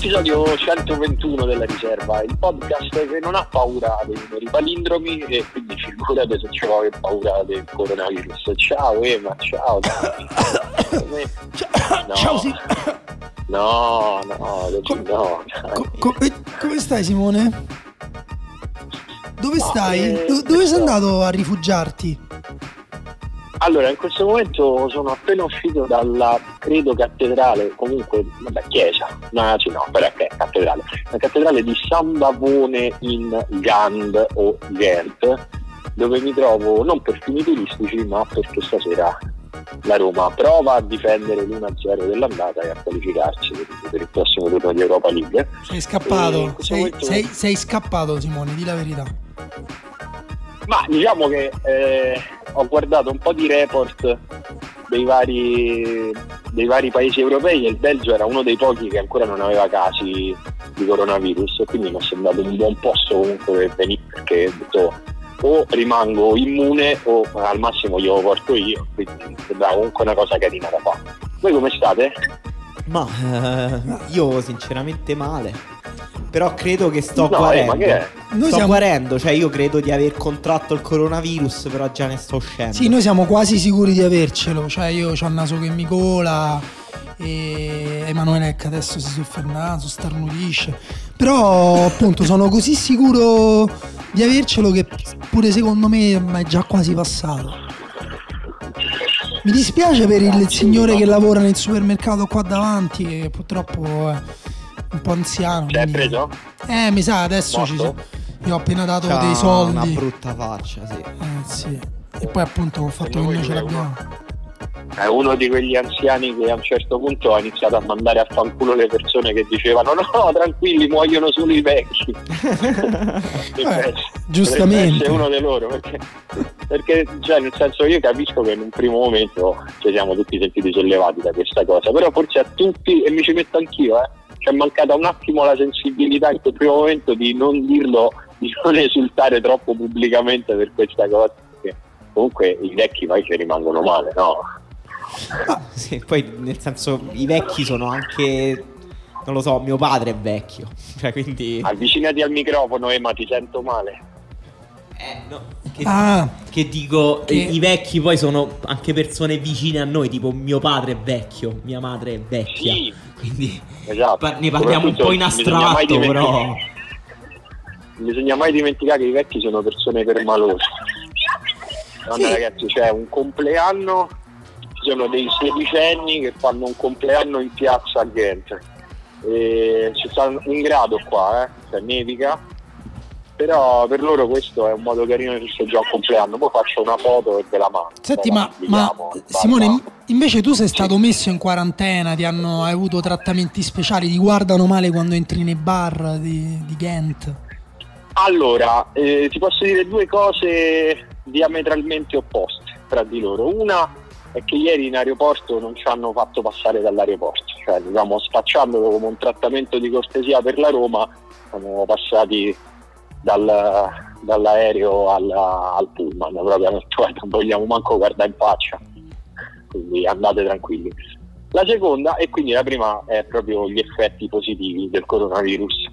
L'episodio 121 della riserva, il podcast che non ha paura dei numeri palindromi e quindi figurate se c'è che paura del coronavirus. Ciao Ema, ciao. No. Ciao, sì. No, no, no, no. Co- co- eh, come stai Simone? Dove No, stai? eh, Do- dove sei andato a rifugiarti? Allora, in questo momento sono appena uscito dalla, credo, cattedrale, comunque, vabbè, chiesa, no, sì, no, però è cattedrale, la cattedrale di San Bavone in Gand o Ghent, dove mi trovo non per fini turistici, ma perché stasera la Roma prova a difendere l'1-0 dell'andata e a qualificarsi per, il prossimo turno di Europa League. Sei scappato? Sei, momento- sei- sei scappato Simone, di la verità. Ma diciamo che eh, ho guardato un po' di report dei vari, dei vari paesi europei e il Belgio era uno dei pochi che ancora non aveva casi di coronavirus e quindi mi è sembrato un buon posto comunque per venire perché ho detto o rimango immune o al massimo glielo porto io, quindi sembrava comunque una cosa carina da fare. Voi come state? Ma eh, io sinceramente male. Però credo che sto No, eh, guarendo. Noi sto siamo, guarendo, cioè io credo di aver contratto il coronavirus, però già ne sto uscendo. sì, noi siamo quasi sicuri di avercelo. Cioè, io ho il naso che mi cola. E Emanuele che adesso si soffia il naso, starnutisce. Però, appunto, sono così sicuro di avercelo che pure secondo me è già quasi passato. Mi dispiace per il signore che lavora nel supermercato qua davanti, che purtroppo è un po' anziano. Ci hai quindi- preso? Eh, mi sa, adesso ci Morto? Gli ho appena dato C'ha dei soldi. una brutta faccia, sì. Eh, sì. E poi appunto col fatto che noi ce l'abbiamo. È uno di quegli anziani che a un certo punto ha iniziato a mandare a fanculo le persone che dicevano no, tranquilli, muoiono solo i vecchi. Eh, giustamente. È uno di loro, perché, perché cioè, nel senso io capisco che in un primo momento ci siamo tutti sentiti sollevati da questa cosa, però forse a tutti, e mi ci metto anch'io, eh, ci è mancata un attimo la sensibilità in quel primo momento di non dirlo, di non esultare troppo pubblicamente per questa cosa. Perché comunque i vecchi poi ci rimangono male, no? Sì, poi nel senso i vecchi sono anche non lo so, mio padre è vecchio. Cioè, quindi Avvicinati al microfono, Ema, ti sento male. eh, no, che, Ah, che dico, Che- i vecchi poi sono anche persone vicine a noi, tipo mio padre è vecchio, mia madre è vecchia. Sì. Quindi Esatto. ne parliamo un po' in astratto, però Non bisogna mai dimenticare che i vecchi sono persone permalose. Sì. ragazzi, c'è un compleanno, ci sono dei sedicenni che fanno un compleanno in piazza a Ghent. E ci sta un grado qua, eh, cioè nevica, però per loro questo è un modo carino di festeggiare un compleanno. Poi faccio una foto e ve la mando. senti, ma, ma Simone, invece tu sei stato messo in quarantena, ti hanno hai avuto trattamenti speciali, ti guardano male quando entri nei bar di, di Ghent. Allora, eh, ti posso dire due cose diametralmente opposte tra di loro. Una è che ieri in aeroporto non ci hanno fatto passare dall'aeroporto, cioè diciamo spacciandolo come un trattamento di cortesia per la Roma, siamo passati dal, dall'aereo alla- al pullman, proprio hanno detto "Guarda, non vogliamo manco guardare in faccia, quindi andate tranquilli. La seconda, e quindi la prima è proprio gli effetti positivi del coronavirus.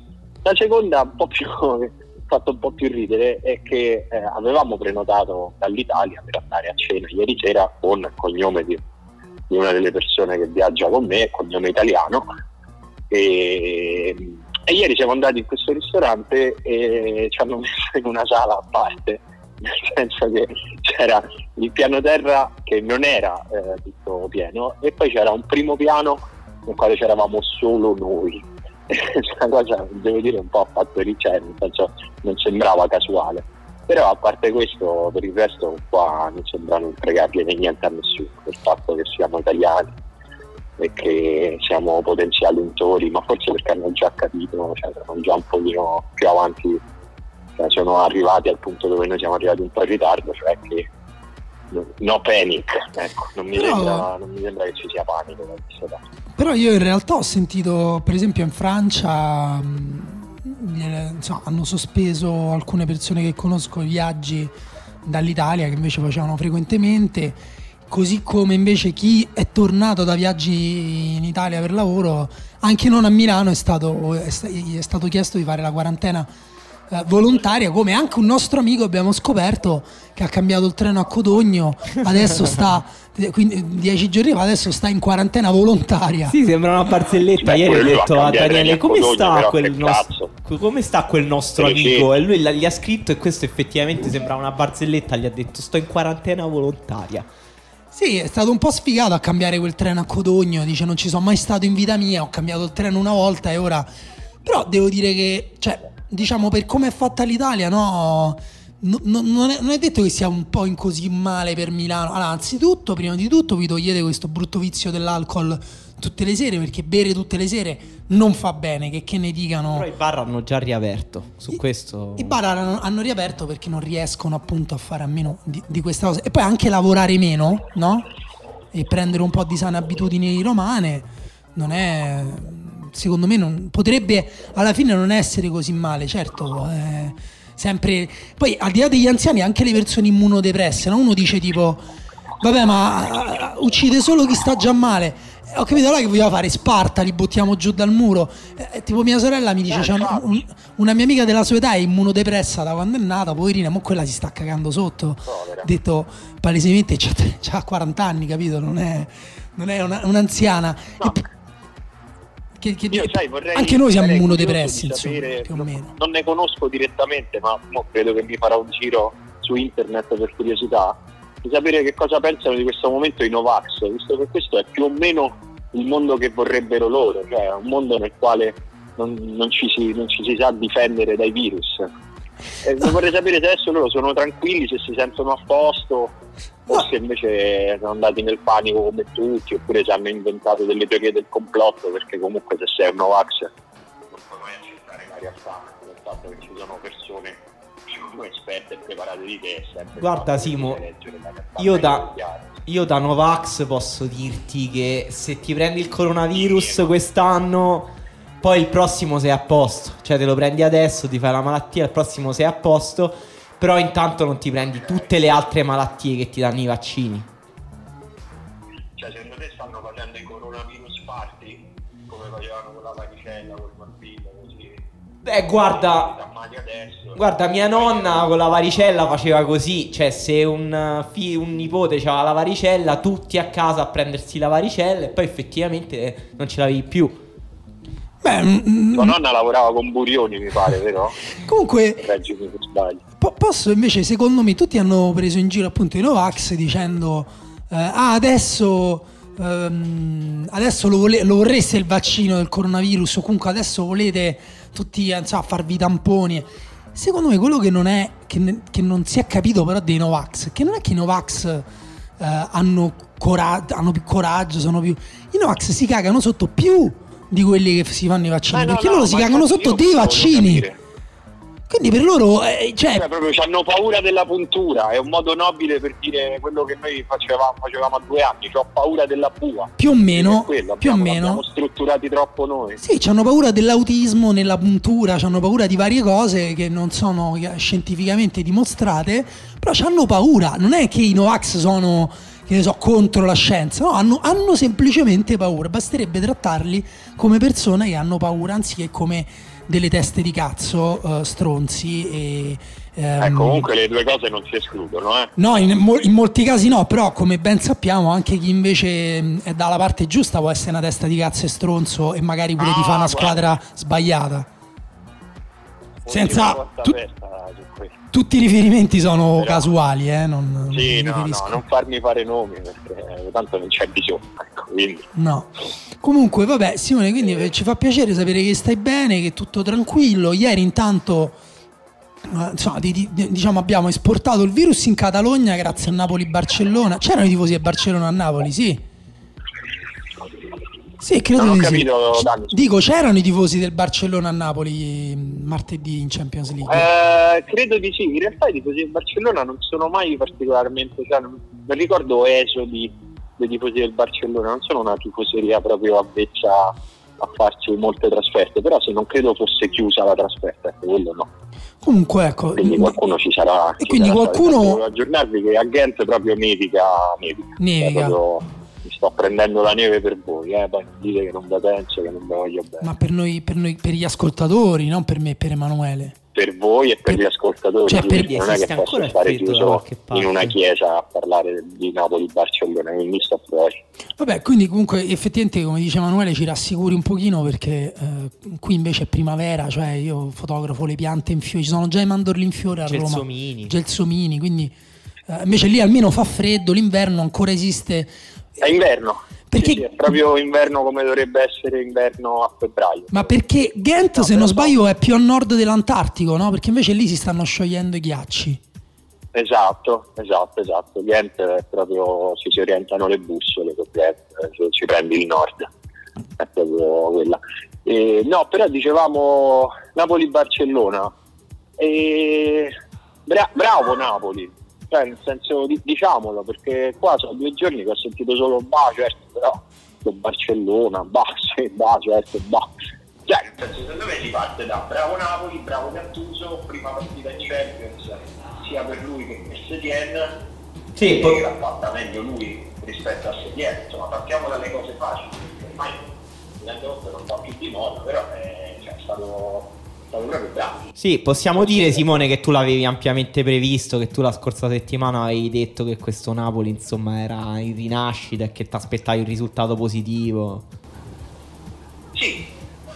La seconda, un po' più fatto un po' più ridere, è che eh, avevamo prenotato dall'Italia per andare a cena ieri sera con il cognome di, di una delle persone che viaggia con me, cognome italiano, e, e ieri siamo andati in questo ristorante e ci hanno messo in una sala a parte, nel senso che c'era il piano terra che non era eh, tutto pieno e poi c'era un primo piano nel quale c'eravamo solo noi. Questa cosa devo dire un po' ha fatto ricere, nel senso non sembrava casuale. Però a parte questo, per il resto qua non sembra non fregargliene niente a nessuno, il fatto che siamo italiani e che siamo potenziali untori, ma forse perché hanno già capito, cioè sono già un pochino più avanti, cioè sono arrivati al punto dove noi siamo arrivati un po' in ritardo, cioè che no- panic, ecco, non mi, Però- sembra, non mi sembra che ci sia panico. Però io in realtà ho sentito, per esempio in Francia, mh, gliele- insomma, hanno sospeso alcune persone che conosco i viaggi dall'Italia che invece facevano frequentemente, così come invece chi è tornato da viaggi in Italia per lavoro, anche non a Milano, è stato, è sta- gli è stato chiesto di fare la quarantena eh, volontaria, come anche un nostro amico abbiamo scoperto che ha cambiato il treno a Codogno, adesso sta, quindi dieci giorni fa, adesso sta in quarantena volontaria. Sì, sembra una barzelletta. Beh, Ieri ho detto a Daniele: come Codogno, sta, però, quel che nostro, come sta quel nostro amico? E lui gli ha scritto, e questo effettivamente sembra una barzelletta. Gli ha detto: Sto in quarantena volontaria. Sì, è stato un po' sfigato a cambiare quel treno a Codogno, dice non ci sono mai stato in vita mia, ho cambiato il treno una volta e ora... Però devo dire che, cioè, diciamo per come è fatta l'Italia, no... no- no- non, è, non è detto che sia un po' in così male per Milano. Allora, anzitutto, prima di tutto, vi togliete questo brutto vizio dell'alcol tutte le sere, perché bere tutte le sere non fa bene, che, che ne dicano... Però i bar hanno già riaperto. Su questo. I bar hanno, hanno riaperto perché non riescono appunto a fare a meno di, di questa cosa. E poi anche lavorare meno, no? E prendere un po' di sane abitudini romane non è. Secondo me non, potrebbe alla fine non essere così male, certo. eh, sempre. Poi al di là degli anziani, anche le persone immunodepresse, no? Uno dice tipo. Vabbè, ma uh, uccide solo chi sta già male. Eh, Ho capito, allora che voleva fare? Sparta, li buttiamo giù dal muro. Eh, tipo mia sorella mi dice, c'è un- un- una mia amica della sua età è immunodepressa da quando è nata, poverina, ma quella si sta cagando sotto. Povera. Detto palesemente c'ha, c'ha 40 anni, capito? Non è, non è una- un'anziana. No. E- che- che- Io, sai, vorrei- anche noi siamo immunodepressi, insomma, sapere- più o non- meno. Non ne conosco direttamente, ma credo che mi farò un giro su internet per curiosità, di sapere che cosa pensano di questo momento i Novax, visto che questo è più o meno il mondo che vorrebbero loro, cioè un mondo nel quale non, non ci, si, non ci si sa difendere dai virus. E vorrei sapere se adesso loro sono tranquilli, se si sentono a posto o se invece sono andati nel panico come tutti, oppure se hanno inventato delle teorie del complotto, perché comunque se sei un Novax non puoi mai accettare la realtà, il fatto che ci sono persone più esperte e preparate di te Guarda, Simo, io da-. Io da Novax posso dirti che se ti prendi il coronavirus quest'anno, poi il prossimo sei a posto. Cioè te lo prendi adesso, ti fai la malattia, il prossimo sei a posto. Però intanto non ti prendi tutte le altre malattie che ti danno i vaccini. Beh, guarda. Guarda, mia nonna con la varicella faceva così, cioè se un, uh, fi- un nipote aveva la varicella, tutti a casa a prendersi la varicella e poi effettivamente eh, non ce l'avevi più. Beh, mm, mm, Tua nonna lavorava con Burioni, mi pare, vero? comunque. Po- posso invece, secondo me, tutti hanno preso in giro appunto i Novax dicendo eh, ah adesso, ehm, adesso lo, vole- lo vorreste il vaccino del coronavirus o comunque adesso volete tutti eh, insomma, farvi tamponi. Secondo me quello che non è che, che non si è capito però dei Novax, che non è che i Novax eh, hanno, cora- hanno più coraggio, sono più... I Novax si cagano sotto più di quelli che si fanno i vaccini, no, perché no, loro si cagano sotto dei vaccini. capire. Quindi per loro, eh, cioè, Cioè, proprio hanno paura della puntura, è un modo nobile per dire quello che noi facevamo, facevamo a due anni, cioè ho paura della bua. più o meno, quello, più o abbiamo- meno, Abbiamo strutturati troppo noi. Sì, hanno paura dell'autismo nella puntura, hanno paura di varie cose che non sono scientificamente dimostrate, però hanno paura. Non è che i Novax sono, che ne so, contro la scienza, no, hanno, hanno semplicemente paura. Basterebbe trattarli come persone che hanno paura, anziché come delle teste di cazzo, eh, stronzi e... ehm, Eh, comunque le due cose non si escludono, eh. No, in, in molti casi no, però come ben sappiamo anche chi invece mh, è dalla parte giusta può essere una testa di cazzo e stronzo e magari pure ti fa Ah, una guarda. squadra sbagliata. Senza- tu-. Tutti i riferimenti sono Però- casuali, eh, non, non Sì, mi no, no, non farmi fare nomi perché tanto non c'è bisogno. Ecco, quindi. No. Comunque, vabbè, Simone, quindi eh, ci fa piacere sapere che stai bene, che tutto tranquillo. Ieri intanto eh, insomma, di- di- diciamo abbiamo esportato il virus in Catalogna grazie a Napoli-Barcellona. C'erano i tifosi del Barcellona a Napoli, sì. Sì, credo Non ho di sì. capito, C- Dani. Dico, c'erano i tifosi del Barcellona a Napoli mh, martedì in Champions League. Eh, credo di sì, in realtà i tifosi del Barcellona non sono mai particolarmente, cioè, non, non ricordo esodi dei tifosi del Barcellona, non sono una tifoseria proprio avvezza a farsi molte trasferte, però se non credo fosse chiusa la trasferta, ecco, quello no. Comunque, ecco. Quindi mh, qualcuno ci sarà. E quindi sarà qualcuno- aggiornarvi che a Ghent proprio nevica, nevica. Nevica. Cioè, proprio mi sto prendendo la neve per voi, eh, poi non dite che non vi penso, che non vi voglio bene. Ma per noi, per noi, per gli ascoltatori, non per me e per Emanuele. per voi e per Per- gli ascoltatori. cioè, per- non è che posso stare da chiuso in una chiesa a parlare di Napoli-Barcellona, quindi sto fuori. Vabbè, quindi comunque effettivamente come dice Emanuele ci rassicuri un pochino perché eh, qui invece è primavera, cioè io fotografo le piante in fiore, ci sono già i mandorli in fiore a Roma. Gelsomini. Gelsomini, quindi eh, invece lì almeno fa freddo, l'inverno ancora esiste. È inverno. Perché- Sì, sì, è proprio inverno come dovrebbe essere inverno a febbraio. Ma perché Ghent, No, se non sbaglio, è più a nord dell'Antartico, no? Perché invece lì si stanno sciogliendo i ghiacci. Esatto, esatto, esatto. Ghent è proprio si, si orientano le bussole eh, se ci prendi il nord. È proprio quella. Eh, no, però dicevamo Napoli-Barcellona. E bra- bravo Napoli, cioè nel senso di- diciamolo, perché qua sono due giorni che ho sentito solo bah, certo, però Barcellona, bah, sì, bah, certo, bah. Cioè, nel senso, secondo me si parte da bravo Napoli, bravo Gattuso, prima partita in Champions, sia per lui che per Setien, Sì, poi- l'ha fatta meglio lui rispetto a Setien, insomma partiamo dalle cose facili, ormai network non va più di moda, però è, cioè, è stato, stato proprio bravo. Sì, possiamo dire Simone che tu l'avevi ampiamente previsto, che tu la scorsa settimana avevi detto che questo Napoli insomma era in rinascita e che ti aspettavi un risultato positivo. Sì,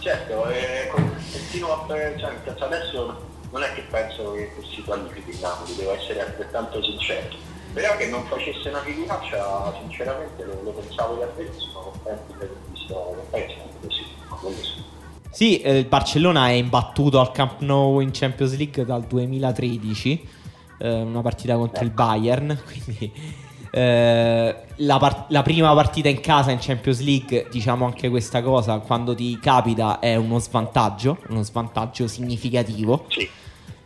certo, eh, con- continuo a cioè, nel senso, adesso non è che penso che, che si qualifichi il Napoli, devo essere altrettanto sincero. Però che non facesse una figuraccia, sinceramente lo, lo pensavo davvero, sono contento di aver visto che poi è stato così, quello sì. Sì, eh, il Barcellona è imbattuto al Camp Nou in Champions League dal 2013, eh, una partita contro il Bayern, quindi eh, la, par- la prima partita in casa in Champions League, diciamo anche questa cosa, quando ti capita è uno svantaggio, uno svantaggio significativo. Sì,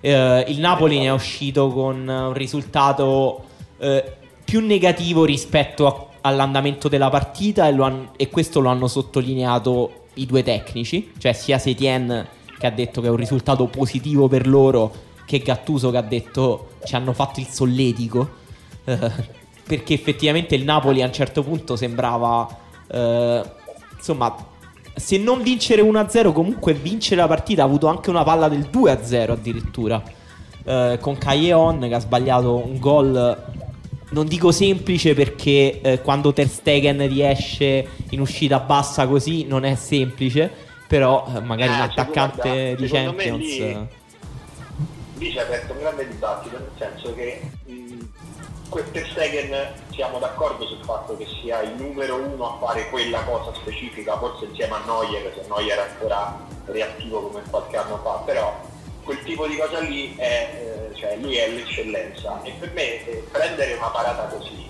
Eh, il Napoli ne è uscito con un risultato eh, più negativo rispetto a- all'andamento della partita e, han- e questo lo hanno sottolineato i due tecnici, cioè sia Setien che ha detto che è un risultato positivo per loro che Gattuso che ha detto ci hanno fatto il solletico. Perché effettivamente il Napoli a un certo punto sembrava eh, insomma se non vincere 1-0 comunque vincere la partita. Ha avuto anche una palla del 2-0 addirittura eh, con Calleon che ha sbagliato un gol non dico semplice perché eh, quando Ter Stegen riesce in uscita bassa così non è semplice però eh, magari Eh, un attaccante guarda, di Champions lì- eh, lì si è aperto un grande dibattito, nel senso che mh, per Stegen siamo d'accordo sul fatto che sia il numero uno a fare quella cosa specifica, forse insieme a Neuer, se Neuer è ancora reattivo come qualche anno fa, però quel tipo di cosa lì è, eh, cioè lui è l'eccellenza e per me eh, prendere una parata così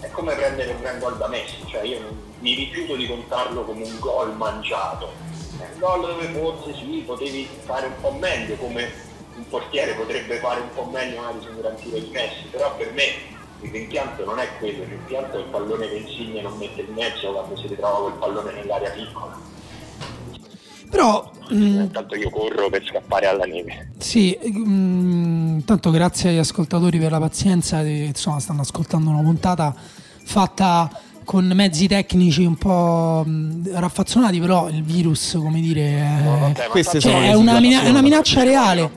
è come prendere un gran gol da Messi, cioè io mi rifiuto di contarlo come un gol mangiato, è un gol dove forse sì, potevi fare un po' meglio come un portiere potrebbe fare un po' meglio magari su un gran tiro di Messi, però per me il rimpianto non è quello, il rimpianto è il pallone che Insigne non mette in mezzo quando si ritrova quel pallone nell'area piccola. Però mm, Intanto io corro per scappare alla neve. Sì, mm, tanto grazie agli ascoltatori per la pazienza, che, insomma stanno ascoltando una puntata fatta con mezzi tecnici un po' mm, raffazzonati, però il virus, come dire, è, Vabbè, ma queste tanto- cioè, è, una, mina- è una minaccia reale.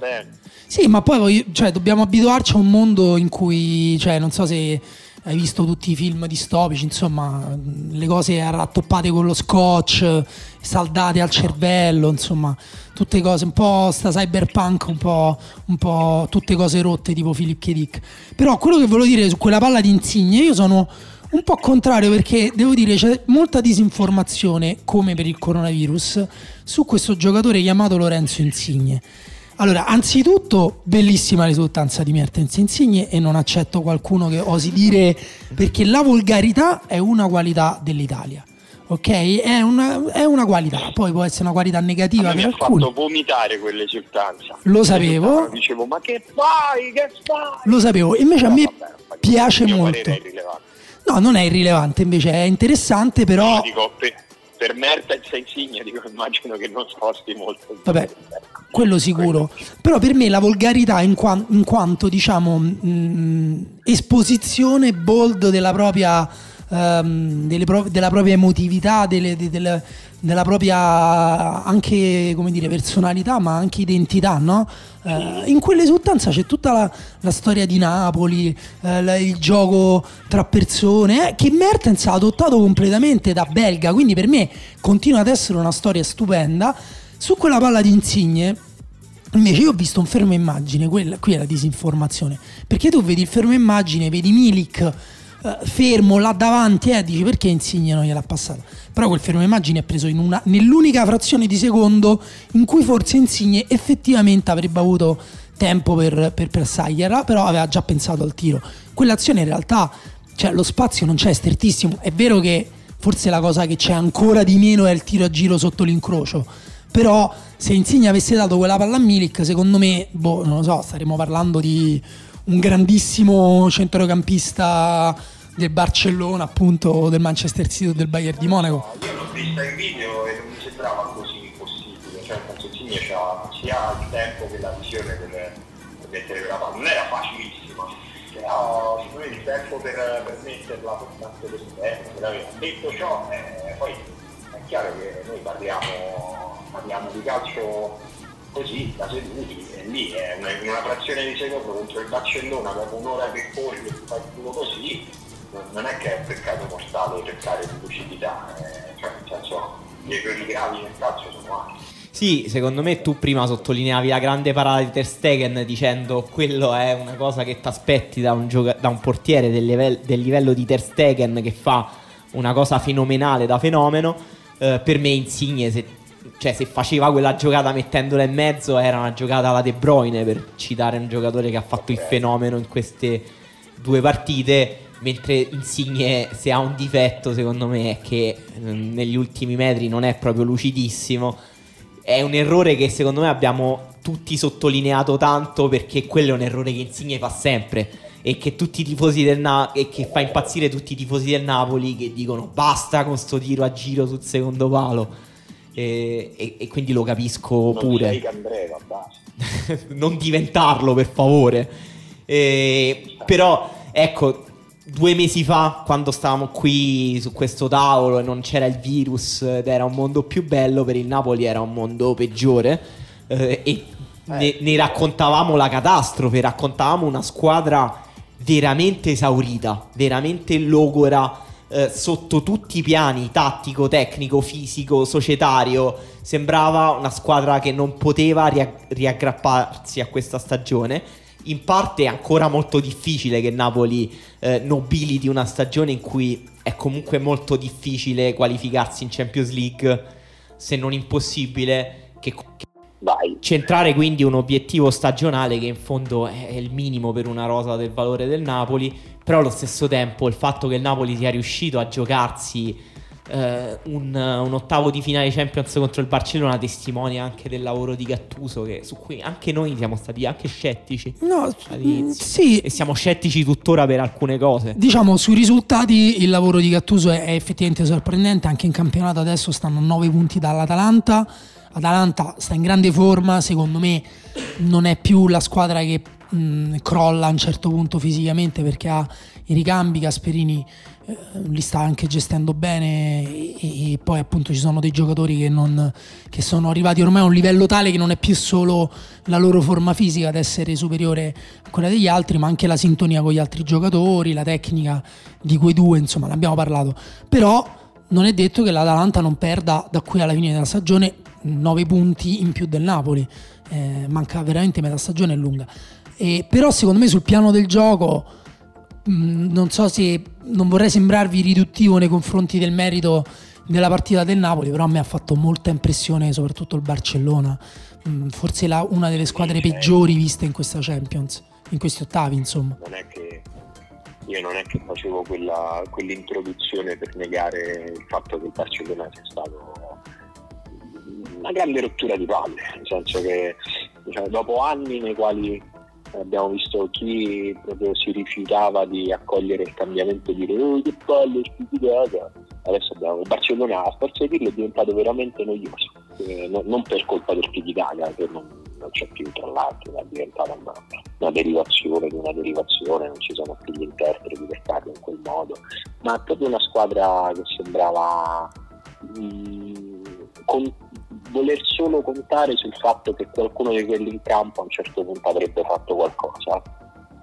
Sì, ma poi voglio- cioè, dobbiamo abituarci a un mondo in cui, cioè, non so se hai visto tutti i film distopici, insomma, le cose rattoppate con lo scotch, saldate al cervello, insomma, tutte cose, un po' sta cyberpunk, un po', un po' tutte cose rotte tipo Philip K. Dick. Però quello che volevo dire su quella palla di Insigne, io sono un po' contrario perché devo dire c'è molta disinformazione, come per il coronavirus, su questo giocatore chiamato Lorenzo Insigne. Allora, anzitutto, bellissima risultanza di Mertens Insigne e non accetto qualcuno che osi dire perché la volgarità è una qualità dell'Italia. Ok? È una, è una qualità, poi può essere una qualità negativa A mi ha fatto vomitare quell'esultanza. Lo sapevo. Dicevo, ma che fai? Che fai? Lo sapevo, invece a Però me vabbè, piace molto. No, non è irrilevante, invece è interessante, però No, dico, per, per Mertens e Insigne dico, immagino che non sposti molto. Vabbè, quello sicuro. Però per me la volgarità in, quan- in quanto, diciamo, mh, esposizione bold della propria, ehm, delle pro- della propria emotività, delle- de- della propria anche, come dire, personalità, ma anche identità, no? Eh, in quell'esultanza c'è tutta la, la storia di Napoli, eh, il gioco tra persone, eh, che Mertens ha adottato completamente da belga, quindi per me continua ad essere una storia stupenda. Su quella palla di Insigne, invece, io ho visto un fermo immagine, quella, qui è la disinformazione. Perché tu vedi il fermo immagine, vedi Milik eh, fermo là davanti e dici perché Insigne non gliel'ha passata. Però quel fermo immagine è preso una- nell'unica frazione di secondo in cui forse Insigne effettivamente avrebbe avuto tempo per, per passargliela, però aveva già pensato al tiro. Quell'azione in realtà, cioè lo spazio non c'è, è strettissimo. È vero che forse la cosa che c'è ancora di meno è il tiro a giro sotto l'incrocio. Però se Insigne avesse dato quella palla a Milik, secondo me, boh, non lo so, staremmo parlando di un grandissimo centrocampista del Barcellona, appunto, del Manchester City o del Bayern di Monaco. Io l'ho vista in video e non mi sembrava così possibile, cioè Insigne c'ha sia il tempo che la visione per, mettere quella palla. Non era facilissima, però secondo me il tempo per, per metterla per tanto l'aveva. Detto ciò, eh, poi è chiaro che noi parliamo, parliamo di calcio così, da seduti, e lì è una, una frazione di secondo contro il Barcellona, dopo un'ora che corri e fai tutto così, non- è che è un peccato mortale cercare di lucidità, eh, cioè nel senso gli errori gravi nel calcio sono altri. Sì, secondo me tu prima sottolineavi la grande parata di Ter Stegen dicendo quello è una cosa che ti aspetti da un, gioca- da un portiere del, level- del livello di Ter Stegen che fa una cosa fenomenale da fenomeno. Eh, per me Insigne se, cioè, se faceva quella giocata mettendola in mezzo era una giocata alla De Bruyne per citare un giocatore che ha fatto il fenomeno in queste due partite. Mentre Insigne se ha un difetto secondo me è che eh, negli ultimi metri non è proprio lucidissimo è un errore che secondo me abbiamo tutti sottolineato tanto perché quello è un errore che Insigne fa sempre e che tutti i tifosi del Na- e che fa impazzire tutti i tifosi del Napoli che dicono basta con sto tiro a giro sul secondo palo e, e- e quindi lo capisco Non pure basta. non diventarlo per favore. Eh, però, ecco, due mesi fa, quando stavamo qui su questo tavolo e non c'era il virus ed era un mondo più bello, per il Napoli era un mondo peggiore. eh, e ne, ne raccontavamo la catastrofe, raccontavamo una squadra veramente esaurita, veramente logora. eh, sotto tutti i piani, tattico, tecnico, fisico, societario, sembrava una squadra che non poteva ria- riaggrapparsi a questa stagione. In parte è ancora molto difficile che Napoli eh, nobiliti una stagione in cui è comunque molto difficile qualificarsi in Champions League, se non impossibile, che Vai. centrare quindi un obiettivo stagionale che in fondo è il minimo per una rosa del valore del Napoli, però allo stesso tempo il fatto che il Napoli sia riuscito a giocarsi eh, un, un ottavo di finale Champions contro il Barcellona testimonia anche del lavoro di Gattuso che, su cui anche noi siamo stati anche scettici No, all'inizio sì, e siamo scettici tuttora per alcune cose. Diciamo sui risultati il lavoro di Gattuso è, è effettivamente sorprendente, anche in campionato adesso stanno a 9 punti dall'Atalanta. Atalanta sta in grande forma, secondo me non è più la squadra che mh, crolla a un certo punto fisicamente perché ha i ricambi, Gasperini li sta anche gestendo bene e, e poi appunto ci sono dei giocatori che, non, che sono arrivati ormai a un livello tale che non è più solo la loro forma fisica ad essere superiore a quella degli altri, ma anche la sintonia con gli altri giocatori, la tecnica di quei due, insomma, ne abbiamo parlato. Però non è detto che l'Atalanta non perda da qui alla fine della stagione 9 punti in più del Napoli. Eh, manca veramente metà stagione è lunga. E, però secondo me sul piano del gioco non so se non vorrei sembrarvi riduttivo nei confronti del merito della partita del Napoli, però a me ha fatto molta impressione soprattutto il Barcellona, forse la- una delle squadre peggiori viste in questa Champions, in questi ottavi insomma. non è che io non è che facevo quella, quell'introduzione per negare il fatto che il Barcellona sia stato una grande rottura di palle, nel senso che diciamo, dopo anni nei quali abbiamo visto chi proprio si rifiutava di accogliere il cambiamento dire oh che palle stupidata adesso abbiamo Barcellona a forza di dirlo è diventato veramente noioso. Eh, no- non per colpa del Pitidaga che non, non c'è più tra l'altro è diventata una, una derivazione di una derivazione non ci sono più gli interpreti per farlo in quel modo. Ma proprio una squadra che sembrava mm, con- voler solo contare sul fatto che qualcuno di quelli in campo a un certo punto avrebbe fatto qualcosa,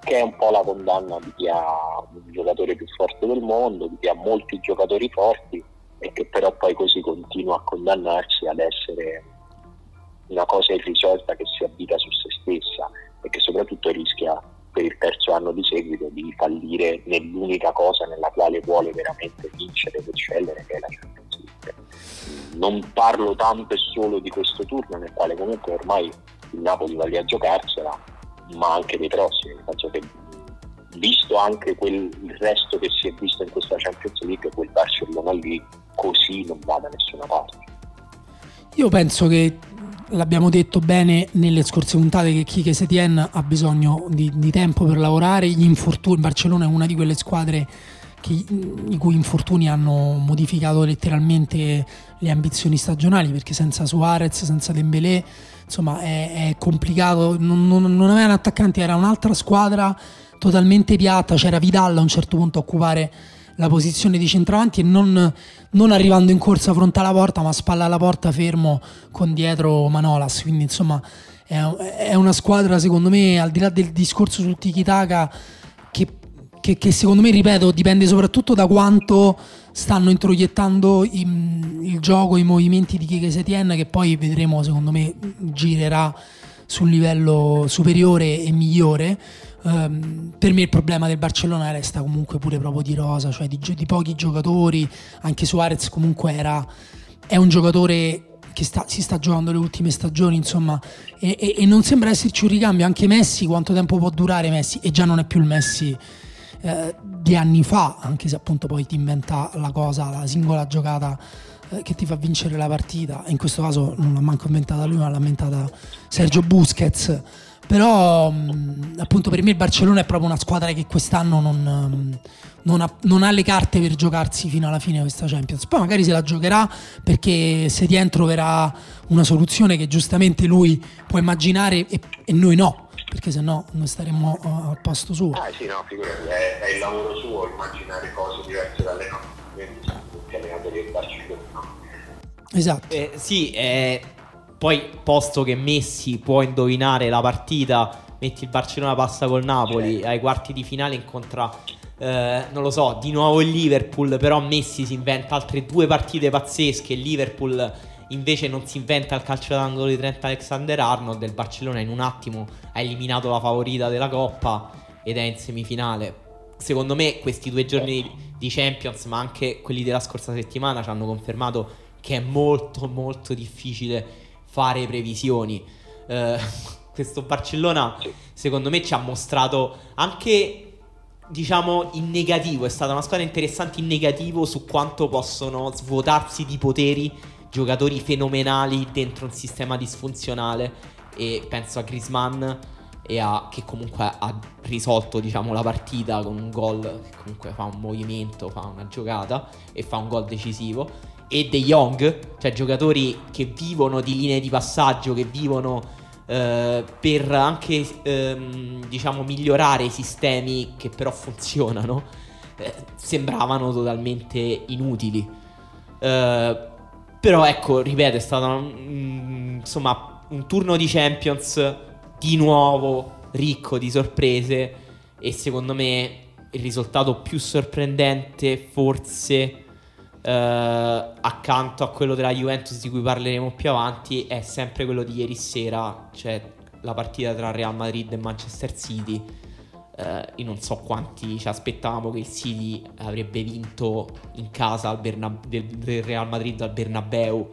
che è un po' la condanna di chi ha un giocatore più forte del mondo, di chi ha molti giocatori forti e che però poi così continua a condannarsi ad essere una cosa irrisolta che si abita su se stessa e che soprattutto rischia per il terzo anno di seguito di fallire nell'unica cosa nella quale vuole veramente vincere ed eccellere che è la Champions. Non parlo tanto e solo di questo turno nel quale comunque ormai il Napoli va lì a giocarsela, ma anche dei prossimi, nel senso che visto anche quel, resto che si è visto in questa Champions League, quel Barcellona lì così non va da nessuna parte. Io penso che l'abbiamo detto bene nelle scorse puntate che Kike Setien ha bisogno di, di tempo per lavorare. Gli infortuni, Barcellona è una di quelle squadre che- i cui infortuni hanno modificato letteralmente le ambizioni stagionali perché senza Suarez, senza Dembélé, insomma è, è complicato. Non, non, non avevano attaccanti, era un'altra squadra totalmente piatta. C'era Vidal a un certo punto a occupare la posizione di centravanti e non, non arrivando in corsa fronte alla porta, ma spalla alla porta fermo con dietro Manolas. Quindi, insomma, è, è una squadra, secondo me, al di là del discorso sul tiki-taka, che, che- che secondo me, ripeto, dipende soprattutto da quanto stanno introiettando i- il gioco, i movimenti di Kike Setien, che poi vedremo, secondo me, girerà sul livello superiore e migliore. Ehm, per me il problema del Barcellona resta comunque pure proprio di rosa, cioè di, di pochi giocatori. Anche Suarez comunque era, è un giocatore che sta- si sta giocando le ultime stagioni, insomma, e, e- e non sembra esserci un ricambio. Anche Messi, quanto tempo può durare Messi? E già non è più il Messi eh, di anni fa, anche se appunto poi ti inventa la cosa, la singola giocata eh, che ti fa vincere la partita. In questo caso non l'ha manco inventata lui, ma l'ha inventata Sergio Busquets. Però mh, appunto per me il Barcellona è proprio una squadra che quest'anno non, mh, non ha, non ha le carte per giocarsi fino alla fine questa Champions. Poi magari se la giocherà perché Setien troverà una soluzione che giustamente lui può immaginare e, e noi no, perché se no non staremmo eh, al posto suo. Ah sì, no, figurati, è, è il lavoro suo immaginare cose diverse dalle nostre, quindi. Esatto. Eh, sì, eh, poi posto che Messi può indovinare la partita, metti il Barcellona passa col Napoli, ai quarti di finale incontra, eh, non lo so, di nuovo il Liverpool, però Messi si inventa altre due partite pazzesche, il Liverpool invece non si inventa il calcio d'angolo di Trent Alexander Arnold, il Barcellona in un attimo ha eliminato la favorita della Coppa ed è in semifinale. Secondo me questi due giorni di Champions, ma anche quelli della scorsa settimana, ci hanno confermato che è molto molto difficile fare previsioni. Eh, questo Barcellona, secondo me, ci ha mostrato anche diciamo in negativo, è stata una squadra interessante in negativo su quanto possono svuotarsi di poteri giocatori fenomenali dentro un sistema disfunzionale e penso a Griezmann e a, che comunque ha risolto diciamo, la partita con un gol che comunque fa un movimento, fa una giocata e fa un gol decisivo e De Jong, cioè giocatori che vivono di linee di passaggio, che vivono eh, per anche ehm, diciamo migliorare i sistemi che però funzionano, eh, sembravano totalmente inutili. Eh, però ecco, ripeto, è stato mm, insomma un turno di Champions di nuovo ricco di sorprese e secondo me il risultato più sorprendente forse eh, accanto a quello della Juventus di cui parleremo più avanti è sempre quello di ieri sera, cioè la partita tra Real Madrid e Manchester City. Eh, io non so quanti ci aspettavamo che il City avrebbe vinto in casa Bernab- del, del Real Madrid al Bernabeu,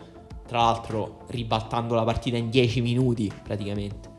tra l'altro ribaltando la partita in 10 minuti praticamente.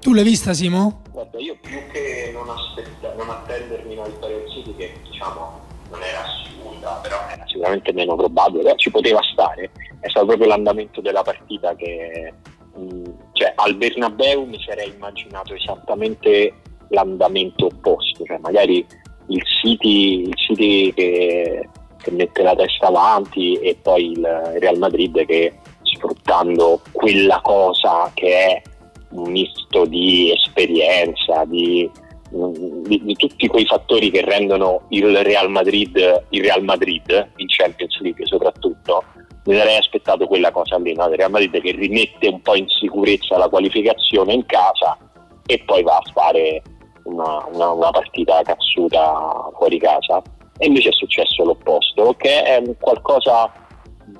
Tu l'hai vista, Simo? Guarda, io più che non, aspetta, non attendermi una vittoria del City, che diciamo non era assurda, però era sicuramente meno probabile, ci poteva stare. È stato proprio l'andamento della partita che, mh, cioè, al Bernabeu mi sarei immaginato esattamente l'andamento opposto, cioè magari il City, il City che, che mette la testa avanti e poi il Real Madrid che sfruttando quella cosa che è un misto di esperienza, di, di, di, tutti quei fattori che rendono il Real Madrid il Real Madrid in Champions League soprattutto mi sarei aspettato quella cosa lì no? Real Madrid che rimette un po' in sicurezza la qualificazione in casa e poi va a fare una, una, una partita cazzuta fuori casa e invece è successo l'opposto che è qualcosa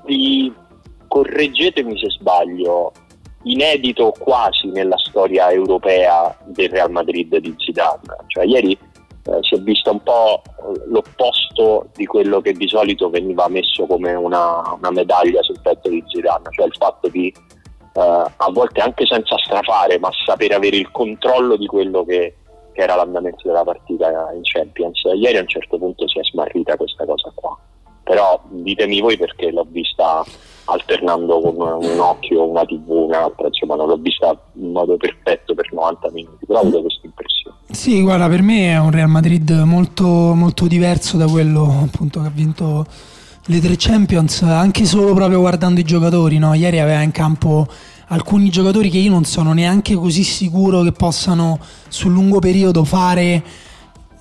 di correggetemi se sbaglio inedito quasi nella storia europea del Real Madrid di Zidane. Cioè, ieri eh, si è visto un po' l'opposto di quello che di solito veniva messo come una, una medaglia sul petto di Zidane, cioè il fatto di eh, a volte anche senza strafare, ma sapere avere il controllo di quello che, che era l'andamento della partita in Champions. Ieri a un certo punto si è smarrita questa cosa qua. Però ditemi voi perché l'ho vista alternando con un occhio, una tv, un'altra, insomma non l'ho vista in modo perfetto per 90 minuti, però ho avuto questa impressione. Sì, guarda, per me è un Real Madrid molto, molto diverso da quello appunto che ha vinto le tre Champions, anche solo proprio guardando i giocatori, no? Ieri aveva in campo alcuni giocatori che io non sono neanche così sicuro che possano sul lungo periodo fare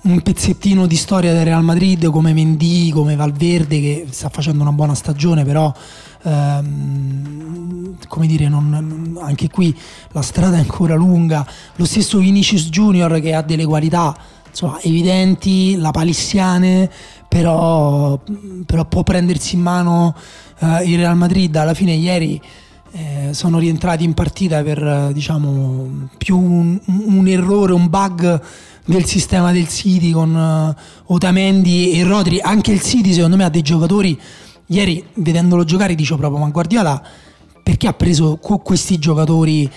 un pezzettino di storia del Real Madrid come Mendy, come Valverde che sta facendo una buona stagione, però ehm, come dire, non, anche qui la strada è ancora lunga. Lo stesso Vinicius Junior che ha delle qualità insomma, evidenti, la palissiane, però, però può prendersi in mano eh, il Real Madrid. Alla fine ieri eh, sono rientrati in partita per diciamo più un, un errore, un bug del sistema del City con uh, Otamendi e Rodri. Anche il City, secondo me, ha dei giocatori. Ieri, vedendolo giocare, dicevo proprio: Ma Guardiola perché ha preso questi giocatori?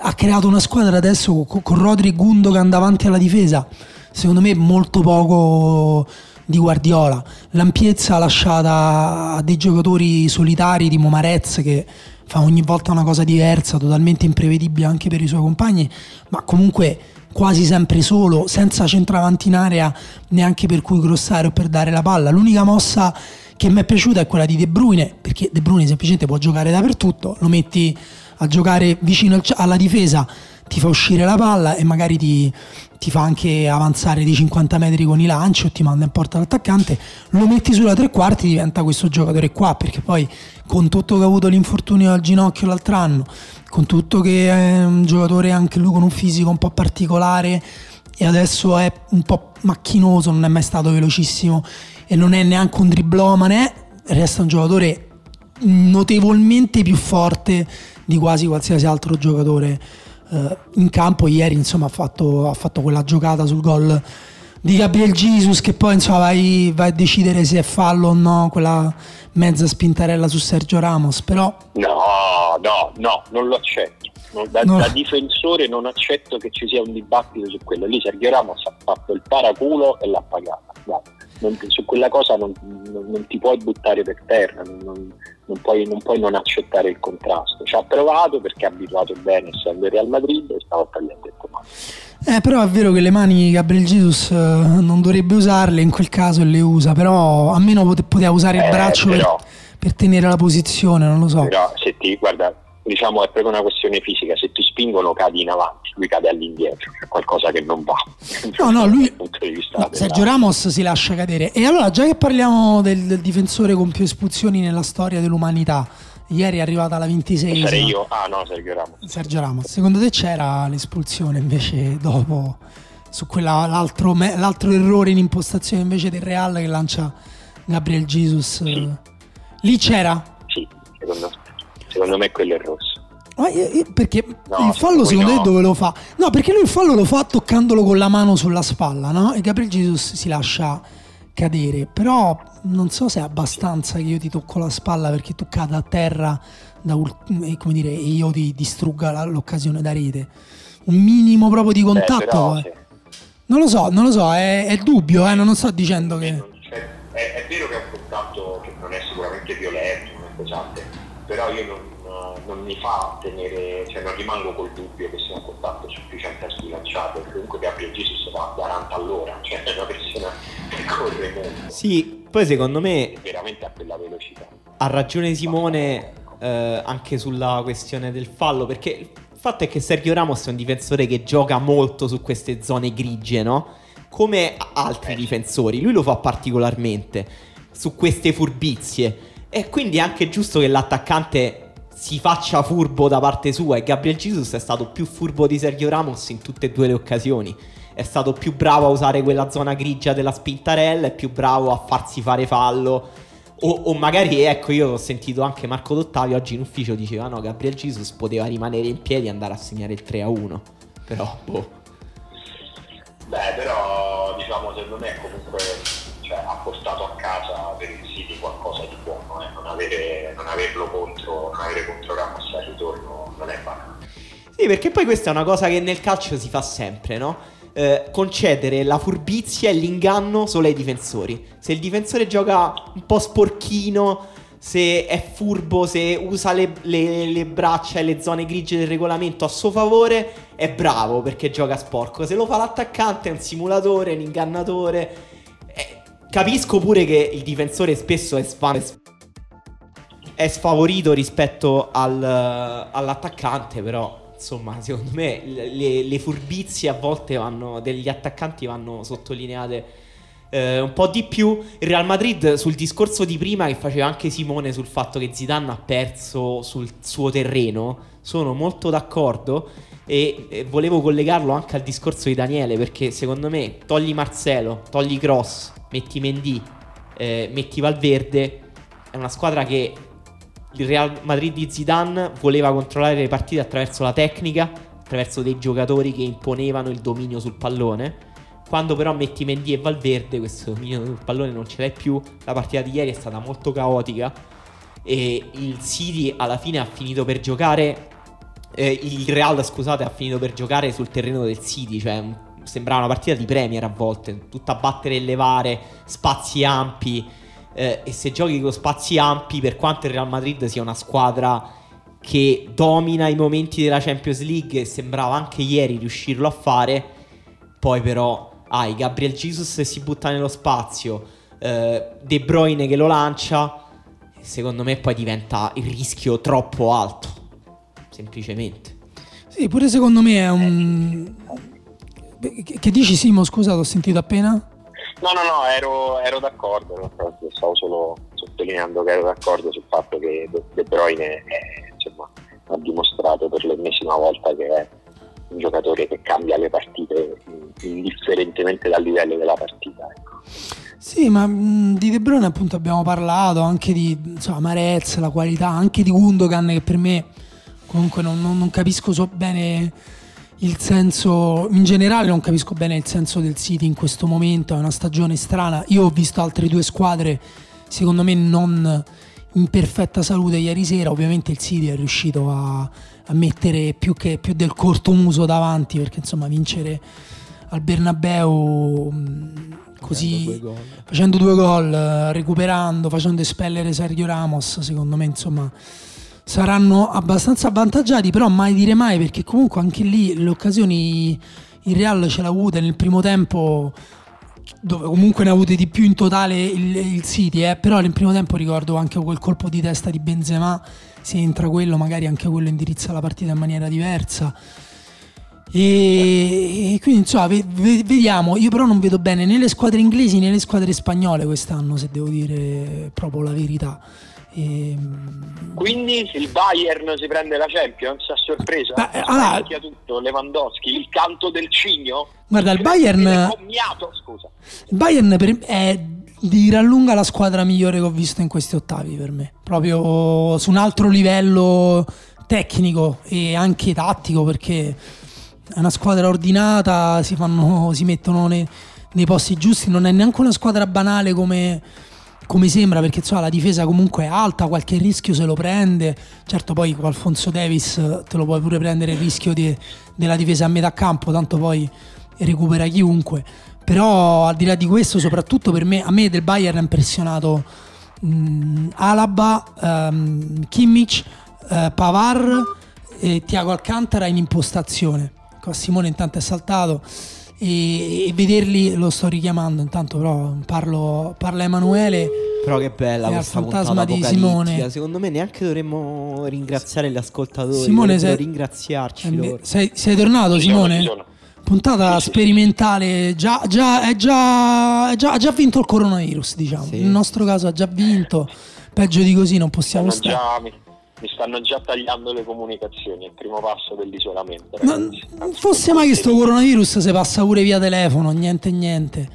Ha creato una squadra adesso con, con Rodri e Gundogan davanti alla difesa. Secondo me, molto poco di Guardiola. L'ampiezza lasciata a dei giocatori solitari di Momarez che fa ogni volta una cosa diversa, totalmente imprevedibile anche per i suoi compagni, ma comunque quasi sempre solo, senza centravanti in area neanche per cui grossare o per dare la palla. L'unica mossa che mi è piaciuta è quella di De Bruyne, perché De Bruyne semplicemente può giocare dappertutto, lo metti a giocare vicino alla difesa, ti fa uscire la palla e magari ti, ti fa anche avanzare di 50 metri con i lanci o ti manda in porta l'attaccante, lo metti sulla tre quarti diventa questo giocatore qua, perché poi con tutto che ha avuto l'infortunio al ginocchio l'altro anno, con tutto che è un giocatore anche lui con un fisico un po' particolare e adesso è un po' macchinoso, non è mai stato velocissimo e non è neanche un driblomane, resta un giocatore notevolmente più forte di quasi qualsiasi altro giocatore eh, in campo. Ieri insomma ha fatto, ha fatto quella giocata sul gol di Gabriel Jesus che poi insomma vai, vai, a decidere se è fallo o no quella mezza spintarella su Sergio Ramos però no no no non lo accetto No, Da, No. da difensore non accetto che ci sia un dibattito su quello. Lì Sergio Ramos ha fatto il paraculo e l'ha pagata. Guarda, non- su quella cosa non, non- ti puoi buttare per terra, non, puoi, non puoi non accettare il contrasto. Ci ha provato perché è abituato bene essendo il Real Madrid e stavolta gli ha detto male. Eh, però è vero che le mani Gabriel Jesus eh, non dovrebbe usarle in quel caso le usa, però almeno pote- poteva usare il Eh, braccio per, però- per tenere la posizione, non lo so. Però se ti guarda, diciamo è proprio una questione fisica, se ti spingono cadi in avanti, lui cade all'indietro, c'è qualcosa che non va. No, no, lui- No, Sergio Ramos si lascia cadere. E allora, già che parliamo del, del difensore con più espulsioni nella storia dell'umanità, ieri è arrivata la 26 sarei io. Ah no, Sergio Ramos. Sergio Ramos, secondo te c'era l'espulsione invece dopo su quella, l'altro, me- l'altro errore in impostazione invece del Real che lancia Gabriel Jesus? Sì. Lì c'era? Sì, secondo, secondo me quello è rosso. Ma io- io- perché No, il fallo secondo te no. dove lo fa? No, perché lui il fallo lo fa toccandolo con la mano sulla spalla, no? E Gabriel Jesus si lascia cadere. Però non so se è abbastanza che io ti tocco la spalla perché tu cada a terra da ul- e come dire, e io ti distrugga l'occasione da rete. Un minimo proprio di Beh, contatto. però, eh. sì. Non lo so, non lo so, è, è dubbio, eh, non sto dicendo che... È, è vero che è un contatto che non è sicuramente violento, non è pesante, però io non, non mi fa tenere, cioè non rimango col dubbio che sia un contatto sufficiente a sbilanciarlo, perché comunque Gabriel Jesus va a 40 all'ora, cioè è una persona che corre molto, Sì, poi secondo me veramente a quella velocità. ha ragione Simone eh, anche sulla questione del fallo, perché il fatto è che Sergio Ramos è un difensore che gioca molto su queste zone grigie, no? Come altri difensori, lui lo fa particolarmente su queste furbizie e quindi è anche giusto che l'attaccante si faccia furbo da parte sua e Gabriel Jesus è stato più furbo di Sergio Ramos in tutte e due le occasioni. È stato più bravo a usare quella zona grigia della spintarella, è più bravo a farsi fare fallo. O, o magari, ecco, io ho sentito anche Marco Dottavio oggi in ufficio diceva no, Gabriel Jesus poteva rimanere in piedi e andare a segnare il 3 a 1. Però, boh. Beh, però diciamo secondo me comunque cioè, ha portato a casa per il City qualcosa di eh. non, averlo contro, non avere contro Ramos al ritorno non è banale. Sì, perché poi questa è una cosa che nel calcio si fa sempre, no? Eh, concedere la furbizia e l'inganno solo ai difensori. Se il difensore gioca un po' sporchino, se è furbo, se usa le, le- le braccia e le zone grigie del regolamento a suo favore, è bravo perché gioca sporco. Se lo fa l'attaccante è un simulatore, un ingannatore. Eh, capisco pure che il difensore spesso è span- è sfavorito rispetto al- all'attaccante, però insomma, secondo me le, le furbizie a volte vanno, degli attaccanti vanno sottolineate eh, un po' di più. Il Real Madrid sul discorso di prima che faceva anche Simone sul fatto che Zidane ha perso sul suo terreno, sono molto d'accordo e, e volevo collegarlo anche al discorso di Daniele perché secondo me togli Marcelo, togli Cross, metti Mendy, eh, metti Valverde, è una squadra che il Real Madrid di Zidane voleva controllare le partite attraverso la tecnica, attraverso dei giocatori che imponevano il dominio sul pallone. Quando però metti Mendy e Valverde, questo dominio sul pallone non ce l'hai più. La partita di ieri è stata molto caotica e il City alla fine ha finito per giocare eh, il Real, scusate, ha finito per giocare sul terreno del City, cioè sembrava una partita di Premier a volte, tutta a battere e levare, spazi ampi. Eh, e se giochi con spazi ampi, per quanto il Real Madrid sia una squadra che domina i momenti della Champions League, e sembrava anche ieri riuscirlo a fare, poi però hai Gabriel Jesus che si butta nello spazio, eh, De Bruyne che lo lancia, secondo me poi diventa il rischio troppo alto, semplicemente. Sì, pure secondo me è un... Che, che dici Simo, scusa, l'ho sentito appena? No, no, no, ero, ero d'accordo, stavo solo sottolineando che ero d'accordo sul fatto che De- Bruyne è, insomma, ha dimostrato per l'ennesima volta che è un giocatore che cambia le partite indifferentemente dal livello della partita. Ecco. Sì, ma di De Bruyne appunto abbiamo parlato, anche di insomma, Marez, la qualità, anche di Gundogan che per me comunque non, non- non capisco so bene il senso, in generale non capisco bene il senso del City in questo momento, è una stagione strana. Io ho visto altre due squadre, secondo me non in perfetta salute ieri sera. Ovviamente il City è riuscito a, a mettere più, che, più del corto muso davanti perché insomma vincere al Bernabeu così facendo due gol, recuperando, facendo espellere Sergio Ramos, secondo me insomma saranno abbastanza avvantaggiati, però mai dire mai perché comunque anche lì le occasioni il Real ce l'ha avuta nel primo tempo dove comunque ne ha avute di più in totale il, il City, eh, però nel primo tempo ricordo anche quel colpo di testa di Benzema, se entra quello magari anche quello indirizza la partita in maniera diversa. E, e quindi insomma ve- ve- vediamo, io però non vedo bene né le squadre inglesi né le squadre spagnole quest'anno se devo dire proprio la verità. E, Quindi il Bayern si prende la Champions a sorpresa? Beh, allora- Spacchia tutto, Lewandowski, il canto del cigno? Guarda, il Viene Bayern, commiato, scusa. il Bayern per- è di gran lunga la squadra migliore che ho visto in questi ottavi per me, proprio su un altro livello tecnico e anche tattico perché è una squadra ordinata, si, fanno, si mettono nei, nei posti giusti, non è neanche una squadra banale come, come sembra perché insomma, la difesa comunque è alta, qualche rischio se lo prende, certo poi con Alfonso Davis te lo puoi pure prendere il rischio di- della difesa a metà campo, tanto poi recupera chiunque, però al di là di questo soprattutto per me, a me del Bayern ha impressionato mh, Alaba, ehm, Kimmich, eh, Pavar e Tiago Alcantara in impostazione. Simone intanto è saltato e, e vederli lo sto richiamando intanto però parlo, parla Emanuele Però che bella questa fantasma di. Simone. Secondo me neanche dovremmo ringraziare gli ascoltatori. Simone, sei- ringraziarci Eh, loro. sei, sei tornato Simone? Puntata Sì, sperimentale, già, già, è già, è già- ha già vinto il coronavirus, diciamo. Sì. Nel nostro caso ha già vinto. Peggio di così non possiamo stare. Già- mi, stanno già tagliando le comunicazioni, è il primo passo dell'isolamento. Ma non fosse mai che sto coronavirus si passa pure via telefono, niente niente.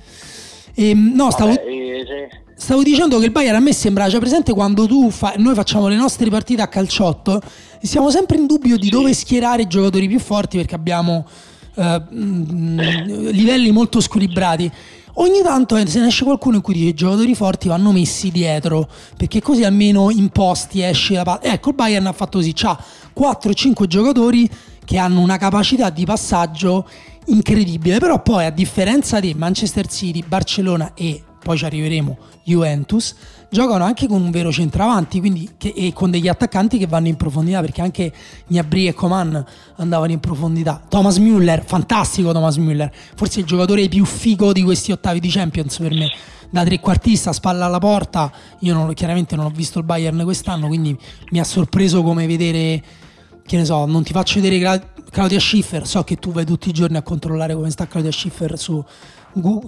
E, no, stavo, Vabbè, eh, se- stavo dicendo che il Bayern a me sembra, cioè presente quando tu fa- noi facciamo le nostre partite a calciotto e siamo sempre in dubbio di dove schierare i giocatori più forti perché abbiamo eh, mm, livelli molto squilibrati. Ogni tanto eh, se ne esce qualcuno in cui dice i giocatori forti vanno messi dietro perché così almeno in posti esce la palla. Ecco, il Bayern ha fatto così, ha 4-5 giocatori che hanno una capacità di passaggio incredibile, però poi a differenza di Manchester City, Barcellona e poi ci arriveremo Juventus, giocano anche con un vero centravanti quindi che- e con degli attaccanti che vanno in profondità perché anche Gnabry e Coman andavano in profondità. Thomas Müller, fantastico Thomas Müller, forse il giocatore più figo di questi ottavi di Champions per me. Da trequartista, spalla alla porta, io non- chiaramente non ho visto il Bayern quest'anno, quindi mi ha sorpreso come vedere che ne so, non ti faccio vedere Cla- Claudia Schiffer, so che tu vai tutti i giorni a controllare come sta Claudia Schiffer su,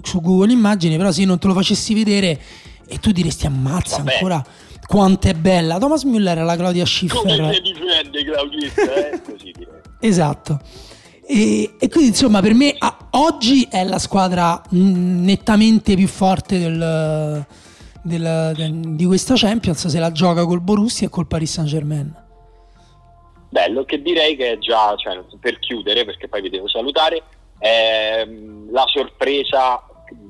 su Google Immagini, però se non te lo facessi vedere e tu diresti ammazza Vabbè. ancora quanto è bella. Thomas Müller è la Claudia come Schiffer. si difende Claudista, eh? Così direi. Esatto. E, e quindi insomma per me a- oggi è la squadra mh, nettamente più forte del- del- del- di questa Champions se la gioca col Borussia e col Paris Saint Germain. Bello, che direi che è già, cioè, per chiudere, perché poi vi devo salutare, ehm, la sorpresa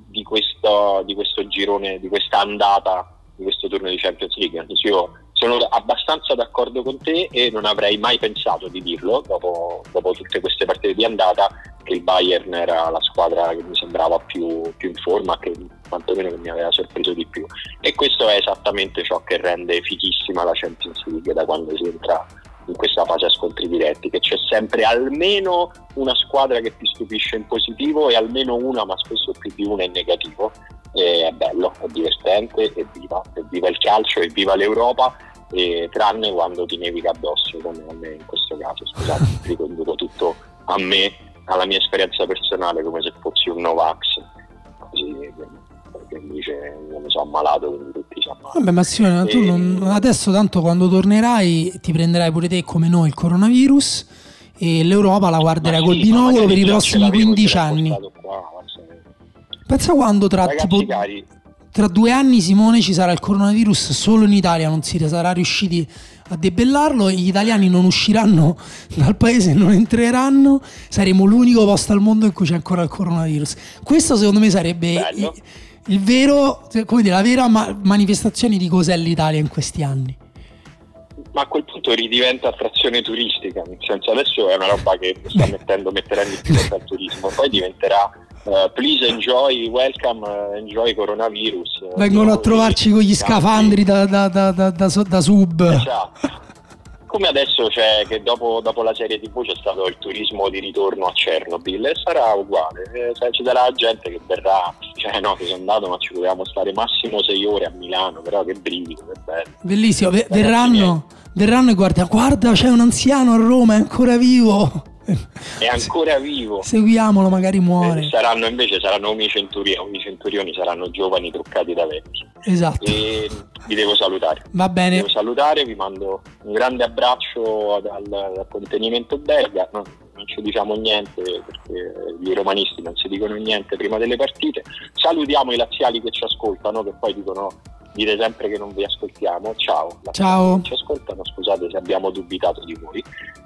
di questo, di questo girone, di questa andata, di questo turno di Champions League. Senso, Io sono abbastanza d'accordo con te e non avrei mai pensato di dirlo dopo, dopo tutte queste partite di andata che il Bayern era la squadra che mi sembrava più, più in forma, che quantomeno che mi aveva sorpreso di più. E questo è esattamente ciò che rende fighissima la Champions League da quando si entra in questa fase a scontri diretti, che c'è sempre almeno una squadra che ti stupisce in positivo e almeno una, ma spesso più di una in negativo. E è bello, è divertente, e viva, e viva il calcio, e viva l'Europa, e tranne quando ti nevica addosso, come a me in questo caso. Scusate, riconduco tutto a me, alla mia esperienza personale, come se fossi un Novax. Così, perché dice io mi sono ammalato, quindi tutti si ammalano. Vabbè, ma Simone, tu non- adesso tanto quando tornerai ti prenderai pure te come noi il coronavirus e l'Europa la guarderai Ma col binocolo per i prossimi l'avevo, 15 ce l'ho anni. qua, Pensa quando tra Ragazzi tipo cari, tra due anni Simone ci sarà il coronavirus solo in Italia, non si sarà riusciti a debellarlo, gli italiani non usciranno dal paese, non entreranno, saremo l'unico posto al mondo in cui c'è ancora il coronavirus. Questo secondo me sarebbe Bello. Il, vero, come dire, la vera ma- manifestazione di cos'è l'Italia in questi anni. Ma a quel punto ridiventa attrazione turistica, nel senso adesso è una roba che sta mettendo, metterà in difficoltà il turismo, poi diventerà eh, please enjoy, welcome, eh, enjoy coronavirus. Vengono a Eh, trovarci con gli scafandri da, da- da- da- da so- da sub. Esatto. Come adesso c'è che dopo, dopo la serie TV c'è stato il turismo di ritorno a Chernobyl e sarà uguale, Eh, ci sarà gente che verrà, cioè no, che sono andato ma ci dovevamo stare massimo sei ore a Milano, però che brivido, che bello. Bellissimo, Ragazzi verranno, verranno e guarda, guarda, c'è un anziano a Roma, è ancora vivo. È ancora vivo. Seguiamolo, magari Eh, muore. saranno invece saranno come i centurioni, saranno giovani truccati da vecchi. Esatto. E vi devo salutare. Va Vi bene. devo salutare, vi mando un grande abbraccio dal, dal contenimento belga. No, non ci diciamo niente perché i romanisti non si dicono niente prima delle partite. Salutiamo i laziali che ci ascoltano, che poi dicono dite sempre che non vi ascoltiamo. Ciao. Ciao. che Ci ascoltano, scusate se abbiamo dubitato di voi.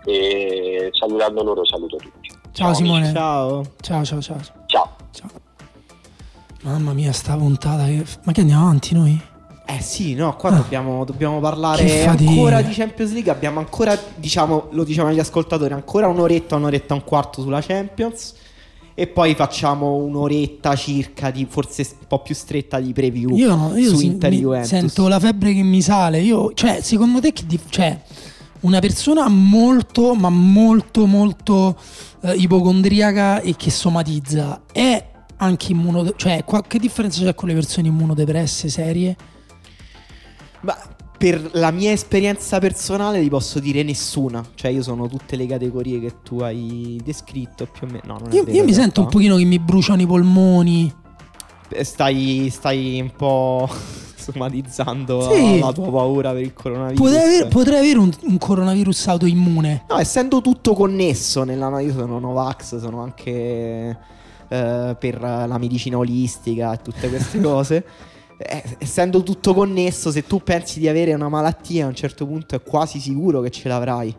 E salutando loro saluto tutti. Ciao Simone. Ciao. Ciao, ciao, ciao. Ciao. ciao. Mamma mia, sta puntata. che- Ma che andiamo avanti noi? Eh sì, no, qua dobbiamo, dobbiamo Che parlare ancora di Champions League. Abbiamo ancora, diciamo, lo diciamo agli ascoltatori, ancora un'oretta, un'oretta e un quarto sulla Champions. E poi facciamo un'oretta circa, di, forse un po' più stretta di preview Io, no, io su Inter Juventus. sento la febbre che mi sale. Io, cioè, secondo te che dif- cioè, una persona molto, ma molto, molto eh, ipocondriaca e che somatizza è anche immuno... Cioè, qua- che differenza c'è con le persone immunodepresse serie? Ma per la mia esperienza personale ti posso dire nessuna. Cioè, io sono tutte le categorie che tu hai descritto più o meno. No, non Io, vero, io mi sento un pochino che mi bruciano i polmoni. Eh, Stai, stai un po' somatizzando Sì. la tua paura per il coronavirus. Potrei, aver- potrei avere un, un coronavirus autoimmune. No, essendo tutto connesso nella io sono Novax, sono anche eh, per la medicina olistica e tutte queste cose. Eh, essendo tutto connesso, se tu pensi di avere una malattia, a un certo punto è quasi sicuro che ce l'avrai.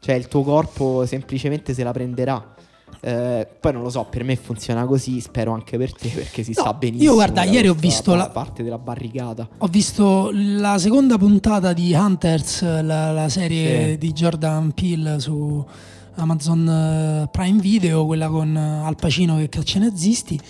Cioè, il tuo corpo semplicemente se la prenderà. Eh, poi non lo so, per me funziona così, spero anche per te, perché si No, sa benissimo. io guarda, da ieri ho visto la- parte della barricata. Ho visto la seconda puntata di Hunters, la, la serie Sì. di Jordan Peele su Amazon eh, Prime Video, quella con Al Pacino che caccia i nazisti.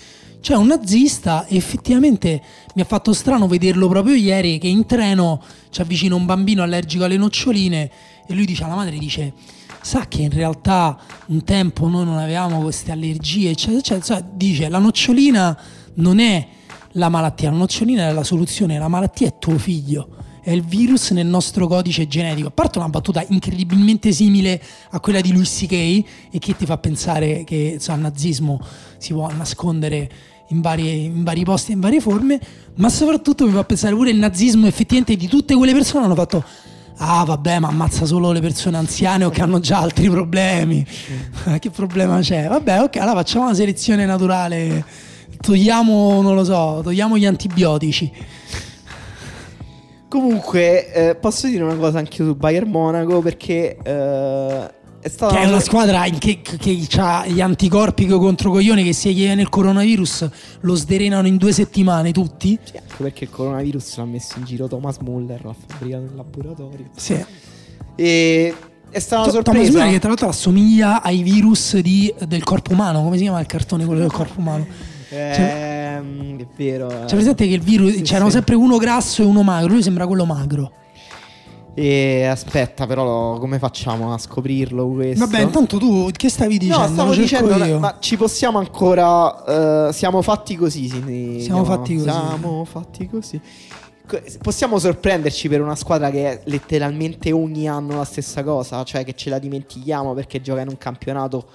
C'è un nazista effettivamente mi ha fatto strano vederlo proprio ieri che in treno ci avvicina un bambino allergico alle noccioline e lui dice alla madre, dice, sa che in realtà un tempo noi non avevamo queste allergie, eccetera, eccetera. Cioè, dice, la nocciolina non è la malattia, la nocciolina è la soluzione, la malattia è tuo figlio, è il virus nel nostro codice genetico. A parte una battuta incredibilmente simile a quella di Louis C.K. e che ti fa pensare che insomma, il nazismo si può nascondere in, varie- in vari posti, in varie forme, ma soprattutto mi fa pensare pure il nazismo effettivamente di tutte quelle persone hanno fatto Ah, vabbè, ma ammazza solo le persone anziane o che hanno già altri problemi. che problema c'è? Vabbè, ok, allora facciamo una selezione naturale. Togliamo, non lo so, togliamo gli antibiotici. Comunque, eh, posso dire una cosa anche su Bayern Monaco perché eh, è stata Che è una squadra che, che ha gli anticorpi contro coglioni che se gli viene il coronavirus lo sderenano in due settimane tutti. Sì, anche perché il coronavirus l'ha messo in giro Thomas Muller, l'ha fabbricato in laboratorio. Sì. E è stata una To- Thomas sorpresa. Muller che tra l'altro assomiglia ai virus di- del corpo umano. Come si chiama il cartone quello del corpo umano? Ehm, è vero. eh. C'è presente che il virus Sì, c'erano sì. sempre uno grasso e uno magro. Lui sembra quello magro. E aspetta, però, come facciamo a scoprirlo questo? Vabbè, intanto tu che stavi dicendo? No, stavo dicendo, io. ma ci possiamo ancora. eh, siamo fatti così. sì, Siamo fatti così. Siamo fatti così. Co- Possiamo sorprenderci per una squadra che è letteralmente ogni anno la stessa cosa, cioè che ce la dimentichiamo perché gioca in un campionato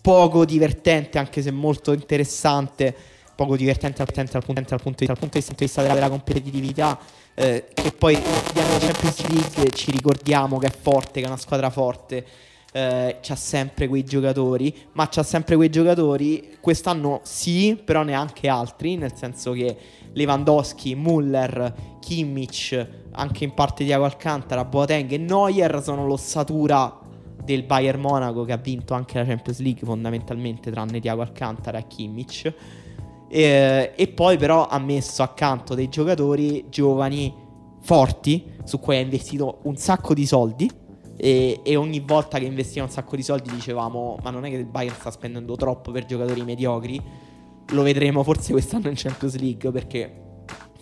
poco divertente, anche se molto interessante. Poco divertente al, dal punto, dal punto di, dal punto di vista della vera competitività. eh, che poi nella Champions League ci ricordiamo che è forte, che è una squadra forte. eh, c'ha sempre quei giocatori, ma c'ha sempre quei giocatori. Quest'anno sì, però neanche altri, nel senso che Lewandowski, Muller, Kimmich, anche in parte Diago Alcantara, Boateng e Neuer sono l'ossatura del Bayern Monaco che ha vinto anche la Champions League fondamentalmente tranne Diago Alcantara e Kimmich. E, e poi però ha messo accanto dei giocatori giovani, forti, su cui ha investito un sacco di soldi. E, e ogni volta che investiva un sacco di soldi dicevamo: Ma non è che il Bayern sta spendendo troppo per giocatori mediocri? Lo vedremo forse quest'anno in Champions League perché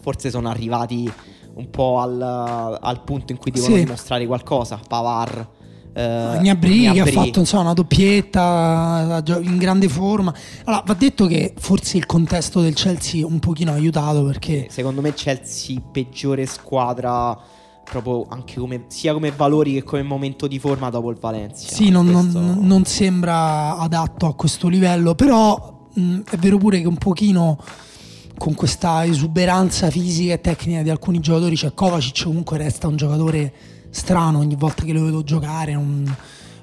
forse sono arrivati un po' al, al punto in cui devono Sì. dimostrare qualcosa. Pavar. Eh, Gnabry che ha Gnabry. fatto insomma, una doppietta in grande forma. Allora, va detto che forse il contesto del Chelsea un pochino ha aiutato perché Secondo me Chelsea peggiore squadra proprio anche come, sia come valori che come momento di forma dopo il Valencia. sì, non, non- Questo- non sembra adatto a questo livello, però mh, è vero pure che un pochino con questa esuberanza fisica e tecnica di alcuni giocatori, cioè Kovacic comunque resta un giocatore strano ogni volta che lo vedo giocare, un-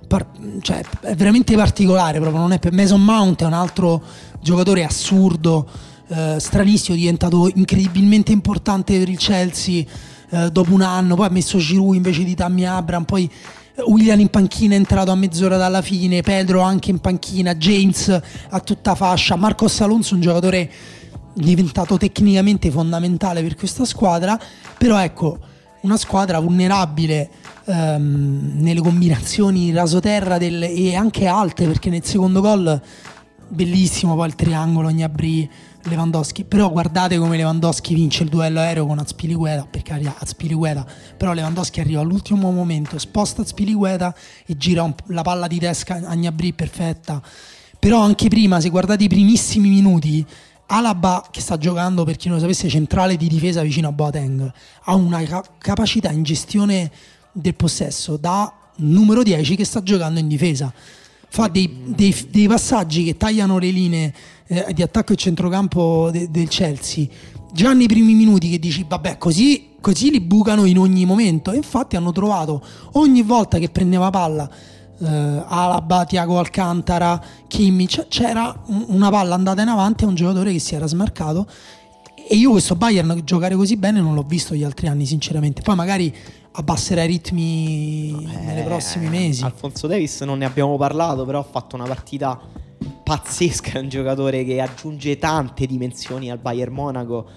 par- cioè, è veramente particolare proprio, non è Mason Mount è un altro giocatore assurdo, eh, stranissimo, diventato incredibilmente importante per il Chelsea eh, dopo un anno, poi ha messo Giroud invece di Tammy Abram, poi eh, William in panchina è entrato a mezz'ora dalla fine, Pedro anche in panchina, James a tutta fascia, Marcos Alonso un giocatore diventato tecnicamente fondamentale per questa squadra, però ecco, una squadra vulnerabile ehm, nelle combinazioni rasoterra del- e anche alte, perché nel secondo gol bellissimo poi il triangolo Gnabry Lewandowski. Però guardate come Lewandowski vince il duello aereo con Azpilicueta per carità Azpilicueta però Lewandowski arriva all'ultimo momento sposta Azpilicueta e gira un- la palla di testa a Gnabry perfetta. Però anche prima se guardate i primissimi minuti Alaba che sta giocando per chi non lo sapesse centrale di difesa vicino a Boateng ha una ca- capacità in gestione del possesso da numero 10 che sta giocando in difesa. Fa dei, dei- dei passaggi che tagliano le linee eh, di attacco e centrocampo de- del Chelsea. Già nei primi minuti che dici vabbè così, così li bucano in ogni momento. E infatti hanno trovato ogni volta che prendeva palla eh, Alaba, Tiago Alcantara, Kimmich c'era un- una palla andata in avanti a un giocatore che si era smarcato. E io questo Bayern giocare così bene non l'ho visto gli altri anni sinceramente. Poi magari abbasserà i ritmi nei Eh, prossimi mesi. Alfonso Davis non ne abbiamo parlato, però ha fatto una partita pazzesca, è un giocatore che aggiunge tante dimensioni al Bayern Monaco,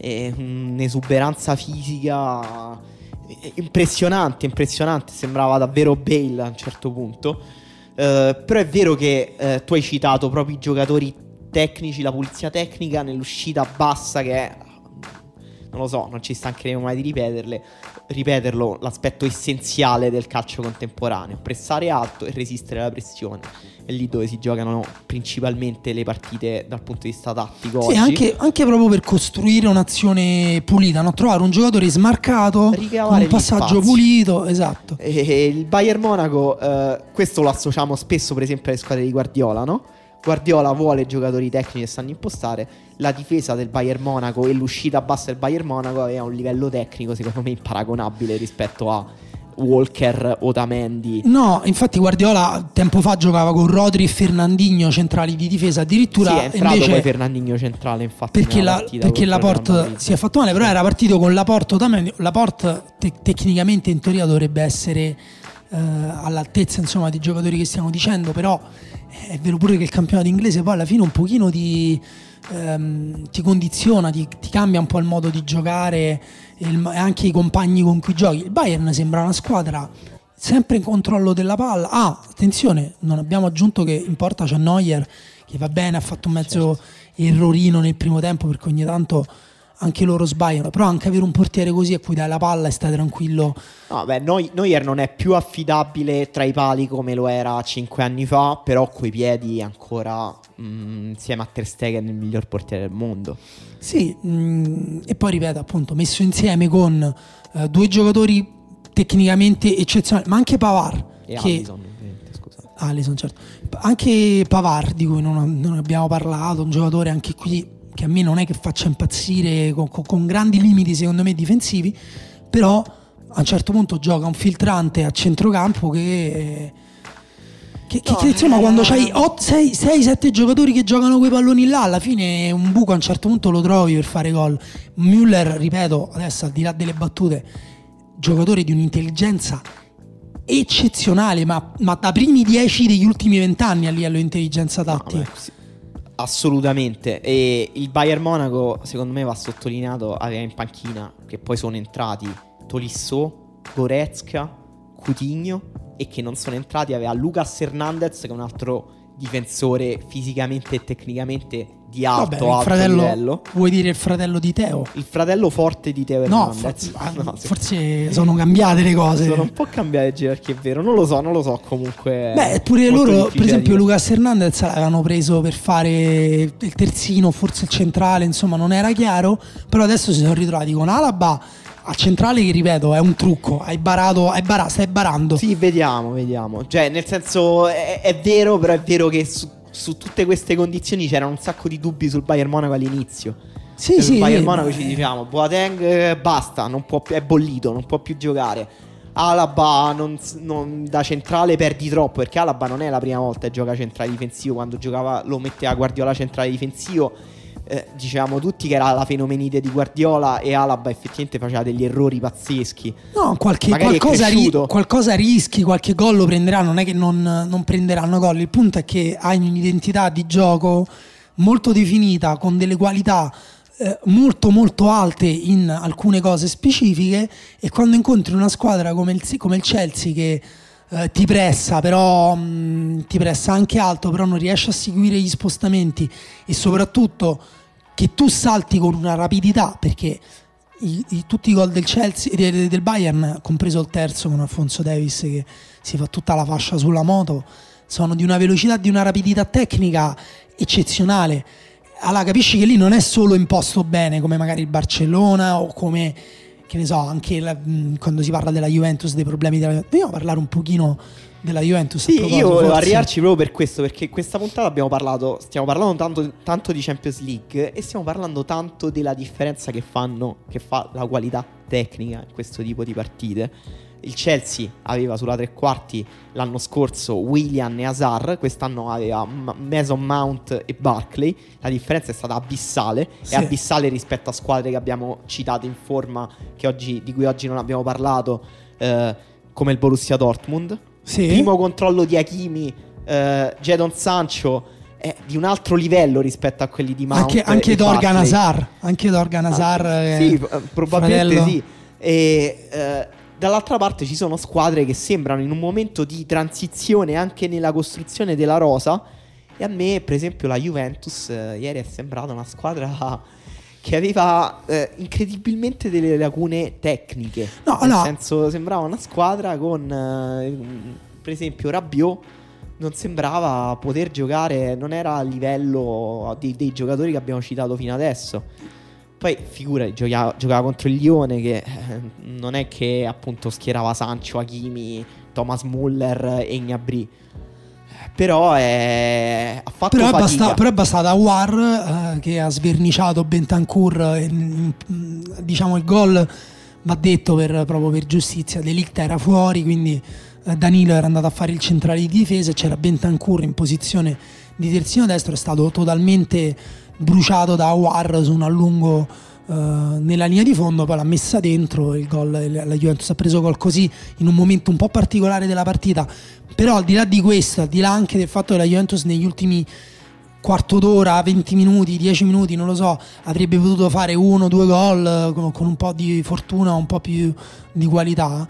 un'esuberanza fisica impressionante, impressionante, sembrava davvero Bale a un certo punto. Eh, però è vero che eh, tu hai citato proprio i giocatori tecnici, la pulizia tecnica nell'uscita bassa che è non lo so, non ci stancheremo mai di ripeterle, ripeterlo, l'aspetto essenziale del calcio contemporaneo, pressare alto e resistere alla pressione. È lì dove si giocano principalmente le partite dal punto di vista tattico. Sì, anche, anche proprio per costruire un'azione pulita, no? trovare un giocatore smarcato, con Ricavare un passaggio pulito, esatto. E il Bayern Monaco, eh, questo lo associamo spesso per esempio alle squadre di Guardiola, no? Guardiola vuole giocatori tecnici che sanno impostare, la difesa del Bayern Monaco e l'uscita bassa del Bayern Monaco aveva un livello tecnico secondo me imparagonabile rispetto a Walker, Otamendi. No, infatti Guardiola tempo fa giocava con Rodri e Fernandinho centrali di difesa, addirittura sì, è entrato invece poi Fernandinho centrale infatti perché, la, perché Laporte Madrid. si è fatto male, però era partito con Laporte Otamendi. Laporte te- tecnicamente in teoria dovrebbe essere eh, all'altezza insomma di giocatori che stiamo dicendo, però è vero pure che il campionato inglese poi alla fine un pochino ti, ehm, ti condiziona, ti, ti cambia un po' il modo di giocare e anche i compagni con cui giochi. Il Bayern sembra una squadra sempre in controllo della palla. Ah, attenzione, non abbiamo aggiunto che in porta c'è Neuer che va bene, ha fatto un mezzo errorino nel primo tempo perché ogni tanto anche loro sbagliano, però anche avere un portiere così a cui dai la palla e stai tranquillo. No, beh, Neu- Neuer non è più affidabile tra i pali come lo era 5 anni fa, però coi piedi ancora mm, insieme a Ter Stegen il miglior portiere del mondo. Sì, mm, e poi ripeto appunto, messo insieme con eh, due giocatori tecnicamente eccezionali, ma anche Pavar E che scusate. Alisson, certo. Anche Pavar, di cui non, non abbiamo parlato, un giocatore anche qui che a me non è che faccia impazzire con, con- con grandi limiti secondo me difensivi, però a un certo punto gioca un filtrante a centrocampo che... Che, che- No, che, insomma, eh, quando c'hai 6-7 giocatori che giocano quei palloni là, alla fine un buco a un certo punto lo trovi per fare gol. Müller, ripeto, adesso al di là delle battute, giocatore di un'intelligenza eccezionale, ma, ma da primi 10 degli ultimi 20 anni a livello di intelligenza tattica. Vabbè, sì. Assolutamente. E il Bayern Monaco, secondo me, va sottolineato, aveva in panchina, che poi sono entrati Tolisso, Goretzka, Coutinho e che non sono entrati, aveva Lucas Hernandez, che è un altro difensore fisicamente e tecnicamente di alto, Vabbè, il alto fratello, livello. vuoi dire il fratello di Teo? Il fratello forte di Teo No, Hernandez. for- No, forse sono cambiate le cose. Sono un po' cambiate gerarchie, è vero. Non lo so, non lo so. Comunque. Beh, pure loro, per esempio. Lucas Hernandez l'avevano preso per fare il terzino, forse il centrale, insomma, non era chiaro. Però adesso si sono ritrovati con Alaba al centrale, che ripeto, è un trucco. Hai barato, hai bara- stai barando. Sì, vediamo, vediamo. Cioè, nel senso, è, è vero, però è vero che su, su tutte queste condizioni c'erano un sacco di dubbi sul Bayern Monaco all'inizio. Sì, Sul sì, Bayern Monaco ci diciamo, Boateng eh, basta, non può più- è bollito, non può più giocare. Alaba non, non- da centrale perdi troppo perché Alaba non è la prima volta che gioca centrale difensivo, quando giocava lo metteva Guardiola centrale difensivo. Eh, dicevamo tutti che era la fenomenite di Guardiola e Alaba effettivamente faceva degli errori pazzeschi. No, qualche, qualcosa, ri- qualcosa rischi, qualche gol lo prenderanno, non è che non, non prenderanno gol. Il punto è che hai un'identità di gioco molto definita, con delle qualità eh, molto molto alte in alcune cose specifiche e quando incontri una squadra come il, come il Chelsea che eh, ti pressa, però mh, ti pressa anche alto, però non riesce a seguire gli spostamenti e soprattutto che tu salti con una rapidità perché i- i- tutti i gol del Chelsea del, del Bayern, compreso il terzo con Alfonso Davis che si fa tutta la fascia sulla moto, sono di una velocità, di una rapidità tecnica eccezionale. Allora capisci che lì non è solo imposto bene come magari il Barcellona o come che ne so, anche la- quando si parla della Juventus, dei problemi della Juventus. Vogliamo parlare un pochino della Juventus? Sì, io volevo arrivarci proprio per questo, perché questa puntata abbiamo parlato, stiamo parlando tanto, tanto di Champions League e stiamo parlando tanto della differenza che fanno, che fa la qualità tecnica in questo tipo di partite. Il Chelsea aveva sulla tre quarti l'anno scorso William e Hazard, quest'anno aveva Mason Mount e Barkley. La differenza è stata abissale, Sì. è abissale rispetto a squadre che abbiamo citato in forma, che oggi- di cui oggi non abbiamo parlato, eh, come il Borussia Dortmund. Sì. Primo controllo di Hakimi, eh, Jadon Sancho è di un altro livello rispetto a quelli di Mount anche, anche Dorgan. Hazard, anche Dorgan Hazard. Ah, sì, probabilmente fratello. sì. E eh, dall'altra parte ci sono squadre che sembrano in un momento di transizione anche nella costruzione della rosa. E a me, per esempio, la Juventus eh, ieri è sembrata una squadra che aveva eh, incredibilmente delle lacune tecniche. No, Nel no. senso, sembrava una squadra con, eh, per esempio, Rabiot. Non sembrava poter giocare, non era a livello dei, dei giocatori che abbiamo citato fino adesso. Poi figura, giocava, giocava contro il Lione che eh, non è che appunto schierava Sancho, Hakimi, Thomas Muller e Gnabry. Però è, ha fatto Però è, basta- però è bastata War eh, che ha sverniciato Bentancur. diciamo il gol va detto per, proprio per giustizia. Delict era fuori, quindi eh, Danilo era andato a fare il centrale di difesa. C'era Bentancur in posizione di terzino destro. È stato totalmente bruciato da War su un allungo eh, nella linea di fondo. Poi l'ha messa dentro. Il gol, la Juventus ha preso gol così in un momento un po' particolare della partita. Però al di là di questo, al di là anche del fatto che la Juventus negli ultimi quarto d'ora, 20 minuti, 10 minuti, non lo so, avrebbe potuto fare uno due gol eh, con, con un po' di fortuna, un po' più di qualità.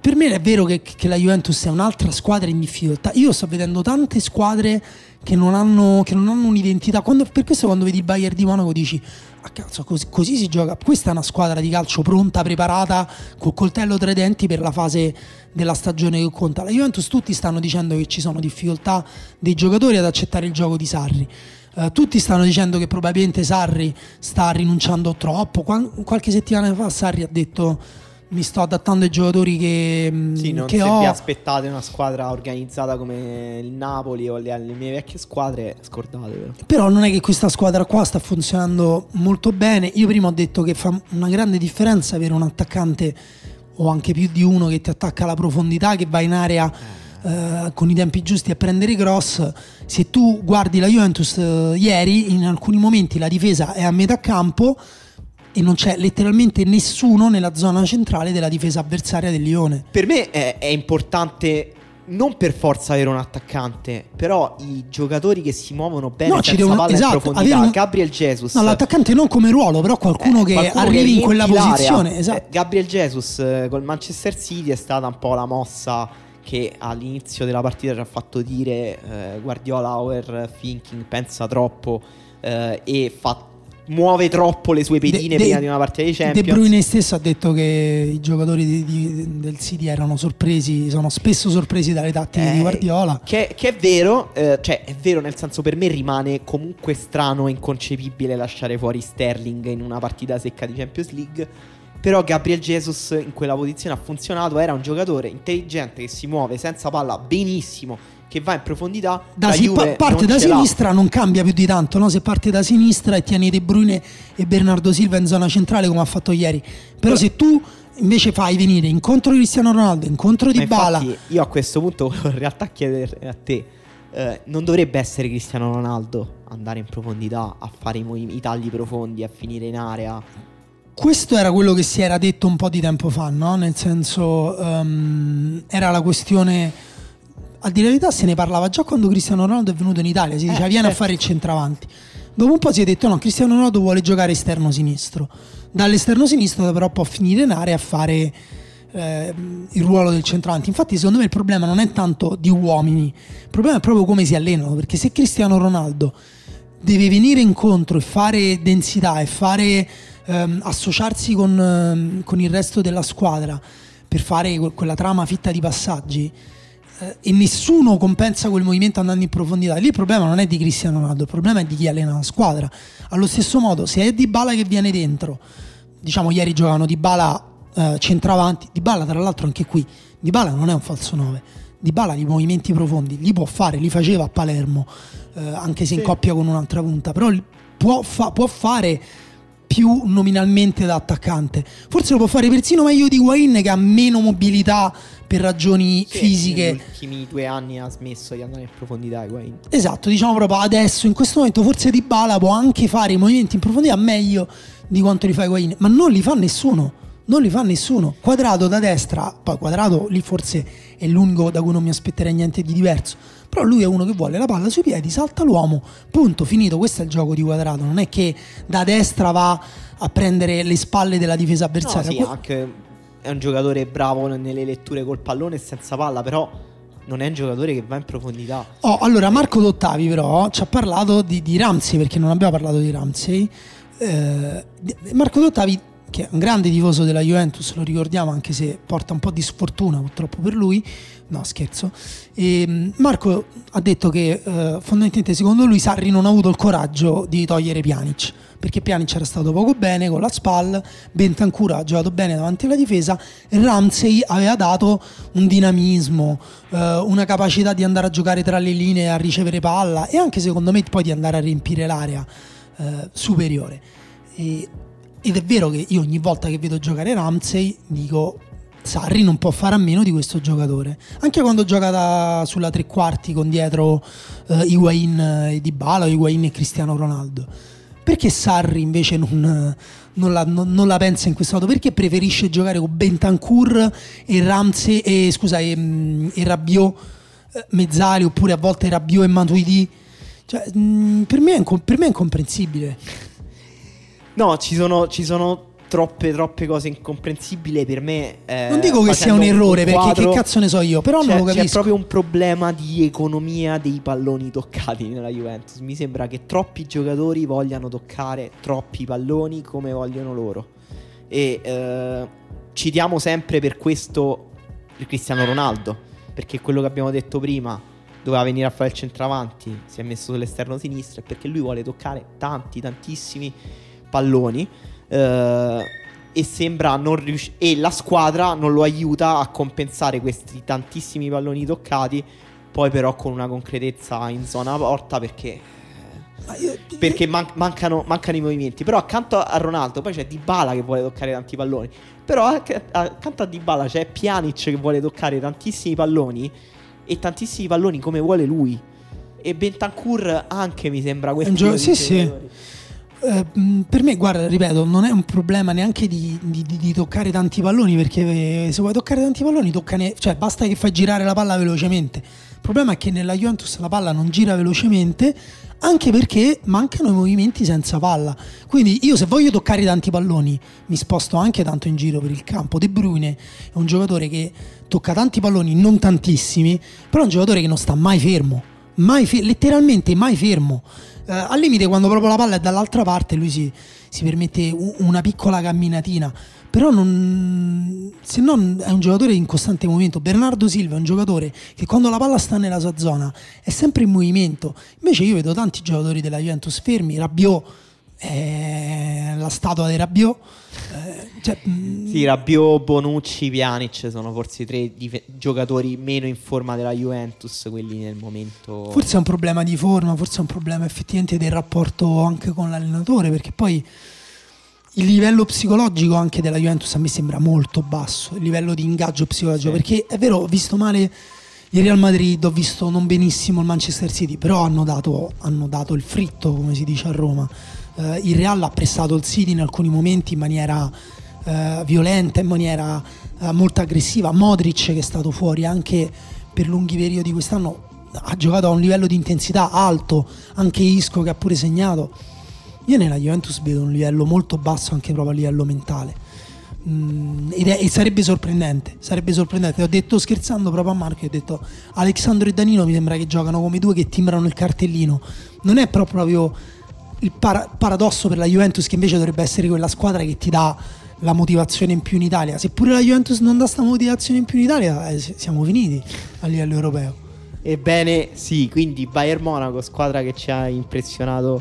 Per me è vero che, che la Juventus è un'altra squadra in difficoltà. Io sto vedendo tante squadre che non hanno, che non hanno un'identità. Quando- per questo quando vedi il Bayern di Monaco dici, ah cazzo, così, così si gioca. Questa è una squadra di calcio pronta, preparata, col coltello tra i denti per la fase della stagione che conta. La Juventus tutti stanno dicendo che ci sono difficoltà dei giocatori ad accettare il gioco di Sarri. Eh, tutti stanno dicendo che probabilmente Sarri sta rinunciando troppo. Qua- qualche settimana fa Sarri ha detto mi sto adattando ai giocatori che, mm, Sì, non che se ho. vi aspettate una squadra organizzata come il Napoli o le, le mie vecchie squadre, scordatevelo. Però non è che questa squadra qua sta funzionando molto bene. Io prima ho detto che fa una grande differenza avere un attaccante o anche più di uno che ti attacca alla profondità, che va in area eh, con i tempi giusti a prendere i cross. Se tu guardi la Juventus eh, ieri, in alcuni momenti la difesa è a metà campo e non c'è letteralmente nessuno nella zona centrale della difesa avversaria del Lione. Per me è, è importante non per forza avere un attaccante, però i giocatori che si muovono bene No, ci devono- palla esatto, in profondità, avere un- Gabriel Jesus. No, l'attaccante non come ruolo, però qualcuno Eh, che qualcuno arrivi in quella posizione. Eh, Esatto. Gabriel Jesus eh, col Manchester City è stata un po' la mossa che all'inizio della partita ci ha fatto dire eh, Guardiola overthinking, pensa troppo eh, e fa- muove troppo le sue pedine De- De- prima di una partita di De Champions. Bruyne stesso ha detto che i giocatori di- di- del City erano sorpresi, sono spesso sorpresi dalle tattiche di Eh, Guardiola. Che, che è vero, eh, cioè è vero nel senso per me rimane comunque strano e inconcepibile lasciare fuori Sterling in una partita secca di Champions League. Però Gabriel Jesus in quella posizione ha funzionato, era un giocatore intelligente che si muove senza palla benissimo, che va in profondità. Da si- Juve pa- parte da ce l'ha. sinistra non cambia più di tanto, no? Se parte da sinistra e tieni De Bruyne e Bernardo Silva in zona centrale come ha fatto ieri. Però se tu invece fai venire incontro Cristiano Ronaldo, incontro di Bala, io a questo punto volevo in realtà chiedere a te. eh, non dovrebbe essere Cristiano Ronaldo andare in profondità a fare i, movi- i tagli profondi, a finire in area. Questo era quello che si era detto un po' di tempo fa, no? Nel senso, ehm, era la questione. A dire la verità, se ne parlava già quando Cristiano Ronaldo è venuto in Italia. Si diceva viene a certo. fare il centravanti. Dopo un po' si è detto: no, Cristiano Ronaldo vuole giocare esterno sinistro. Dall'esterno sinistro, però, può finire in area a fare eh, il ruolo del centravanti. Infatti, secondo me il problema non è tanto di uomini, il problema è proprio come si allenano. Perché se Cristiano Ronaldo deve venire incontro e fare densità e fare ehm, associarsi con, ehm, con il resto della squadra per fare que- quella trama fitta di passaggi eh, e nessuno compensa quel movimento andando in profondità. Lì il problema non è di Cristiano Ronaldo, il problema è di chi allena la squadra. Allo stesso modo, se è Di Bala che viene dentro, diciamo ieri giocavano Di Bala eh, centravanti, Di Bala tra l'altro anche qui, Di Bala non è un falso 9. Di Bala i movimenti profondi li può fare, li faceva a Palermo, eh, anche se in coppia con un'altra punta, però può, fa- può fare più nominalmente da attaccante. Forse lo può fare persino meglio di Higuain che ha meno mobilità per ragioni Sì, fisiche. Negli ultimi due anni ha smesso di andare in profondità. Higuain. Esatto, diciamo proprio adesso, in questo momento, forse Di Bala può anche fare i movimenti in profondità meglio di quanto li fa Higuain, ma non li fa nessuno. Non li fa nessuno. Quadrato da destra, poi quadrato lì forse è l'unico da cui non mi aspetterei niente di diverso. Però lui è uno che vuole la palla sui piedi, salta l'uomo, punto, finito. Questo è il gioco di quadrato. Non è che da destra va a prendere le spalle della difesa No, avversaria. sì, Que- anche è un giocatore bravo nelle letture col pallone e senza palla, però non è un giocatore che va in profondità. Oh, allora Marco Dottavi però ci ha parlato di, di Ramsey perché non abbiamo parlato di Ramsey. Eh, Marco Dottavi, che è un grande tifoso della Juventus, lo ricordiamo anche se porta un po' di sfortuna purtroppo per lui. No, scherzo. E, mh, Marco ha detto che eh, fondamentalmente secondo lui Sarri non ha avuto il coraggio di togliere Pjanic perché Pjanic era stato poco bene con la SPAL, Bentancur ha giocato bene davanti alla difesa Ramsey aveva dato un dinamismo, eh, una capacità di andare a giocare tra le linee, a ricevere palla e anche secondo me poi di andare a riempire l'area eh, superiore. E- ed è vero che io ogni volta che vedo giocare Ramsey dico Sarri non può fare a meno di questo giocatore. Anche quando gioca da- sulla tre quarti con dietro eh, Higuain e Dybala, o Higuain e Cristiano Ronaldo. Perché Sarri invece non, non la, non- non la pensa in questo modo? Perché preferisce giocare con Bentancur e Ramsey e scusa e, mm, e Rabiot eh, mezzali oppure a volte Rabiot e Matuidi? Cioè, mm, per, me è per me è incomprensibile. No, ci sono, ci sono troppe, troppe cose incomprensibili per me. eh, Non dico che sia un errore, perché quadro, che cazzo ne so io, però c'è, non lo c'è capisco. proprio un problema di economia dei palloni toccati nella Juventus. Mi sembra che troppi giocatori vogliano toccare troppi palloni come vogliono loro. E eh, citiamo sempre per questo il Cristiano Ronaldo, perché quello che abbiamo detto prima doveva venire a fare il centravanti, si è messo sull'esterno sinistro, perché lui vuole toccare tanti, tantissimi palloni. Eh, e sembra non riuscire. E la squadra non lo aiuta a compensare questi tantissimi palloni toccati. Poi, però, con una concretezza in zona porta perché. Perché man- mancano, mancano i movimenti. Però accanto a Ronaldo poi c'è Dybala che vuole toccare tanti palloni. Però accanto a Dybala c'è Pjanic che vuole toccare tantissimi palloni. E tantissimi palloni come vuole lui. E Bentancur anche mi sembra questo. Gio- sì, sì. Eh, mh, per me, guarda, ripeto, non è un problema neanche di, di- di- di toccare tanti palloni, perché eh, se vuoi toccare tanti palloni, toccane, cioè basta che fai girare la palla velocemente. Il problema è che nella Juventus la palla non gira velocemente, anche perché mancano i movimenti senza palla. Quindi io se voglio toccare tanti palloni, mi sposto anche tanto in giro per il campo. De Bruyne è un giocatore che tocca tanti palloni, non tantissimi, però è un giocatore che non sta mai fermo, mai fe- letteralmente mai fermo. Eh, al limite quando proprio la palla è dall'altra parte lui si, si permette una piccola camminatina. Però non, se non è un giocatore in costante movimento. Bernardo Silva è un giocatore che quando la palla sta nella sua zona è sempre in movimento. Invece io vedo tanti giocatori della Juventus fermi. Rabiot è la statua di Rabiot. eh, cioè, mh, Sì, Rabiot, Bonucci, Pjanic sono forse i tre dife- giocatori meno in forma della Juventus, quelli nel momento... Forse è un problema di forma, forse è un problema effettivamente del rapporto anche con l'allenatore, perché poi il livello psicologico anche della Juventus a me sembra molto basso, il livello di ingaggio psicologico, Sì. perché è vero, ho visto male il Real Madrid, ho visto non benissimo il Manchester City, però hanno dato, hanno dato il fritto, come si dice a Roma. Eh, il Real ha pressato il City in alcuni momenti in maniera eh, violenta, in maniera eh, molto aggressiva. Modric, che è stato fuori anche per lunghi periodi quest'anno, ha giocato a un livello di intensità alto, anche Isco che ha pure segnato. Io nella Juventus vedo un livello molto basso anche proprio a livello mentale. Mm, è- e sarebbe sorprendente, sarebbe sorprendente. Ho detto scherzando proprio a Marco, ho detto Alexandro e Danilo mi sembra che giocano come due che timbrano il cartellino. Non è proprio il para- paradosso per la Juventus che invece dovrebbe essere quella squadra che ti dà la motivazione in più in Italia. Seppure la Juventus non dà sta motivazione in più in Italia, eh, siamo finiti a livello europeo. Ebbene sì, quindi Bayern Monaco, squadra che ci ha impressionato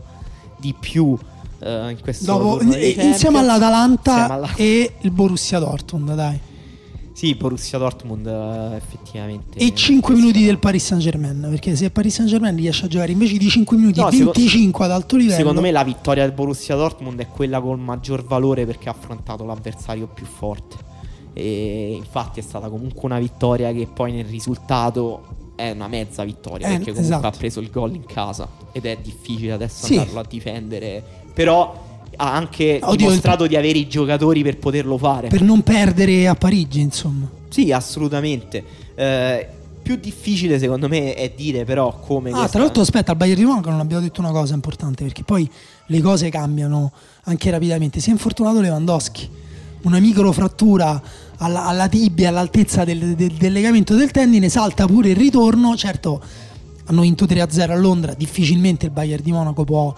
di più eh, in questo Dopo, insieme all'Atalanta Insieme alla- e il Borussia Dortmund, dai. Sì, Borussia Dortmund eh, effettivamente. E 5 minuti del Paris Saint Germain, perché se il Paris Saint Germain riesce a giocare invece di 5 minuti, No, seco- 25 ad alto livello. Secondo me la vittoria del Borussia Dortmund è quella col maggior valore perché ha affrontato l'avversario più forte. E infatti è stata comunque una vittoria che poi nel risultato è una mezza vittoria Eh, perché comunque esatto. ha preso il gol in casa ed è difficile adesso Sì. andarlo a difendere. Però ha anche Oddio, dimostrato di avere i giocatori per poterlo fare. per non perdere a Parigi, insomma. Sì, assolutamente. Eh, più difficile secondo me è dire però come... Ah, questa- tra l'altro, aspetta, al Bayern di Monaco non abbiamo detto una cosa importante perché poi le cose cambiano anche rapidamente. Si è infortunato Lewandowski, una microfrattura alla, alla tibia, all'altezza del, del- del legamento del tendine, salta pure il ritorno. Certo, hanno vinto 3-0 a Londra, difficilmente il Bayern di Monaco può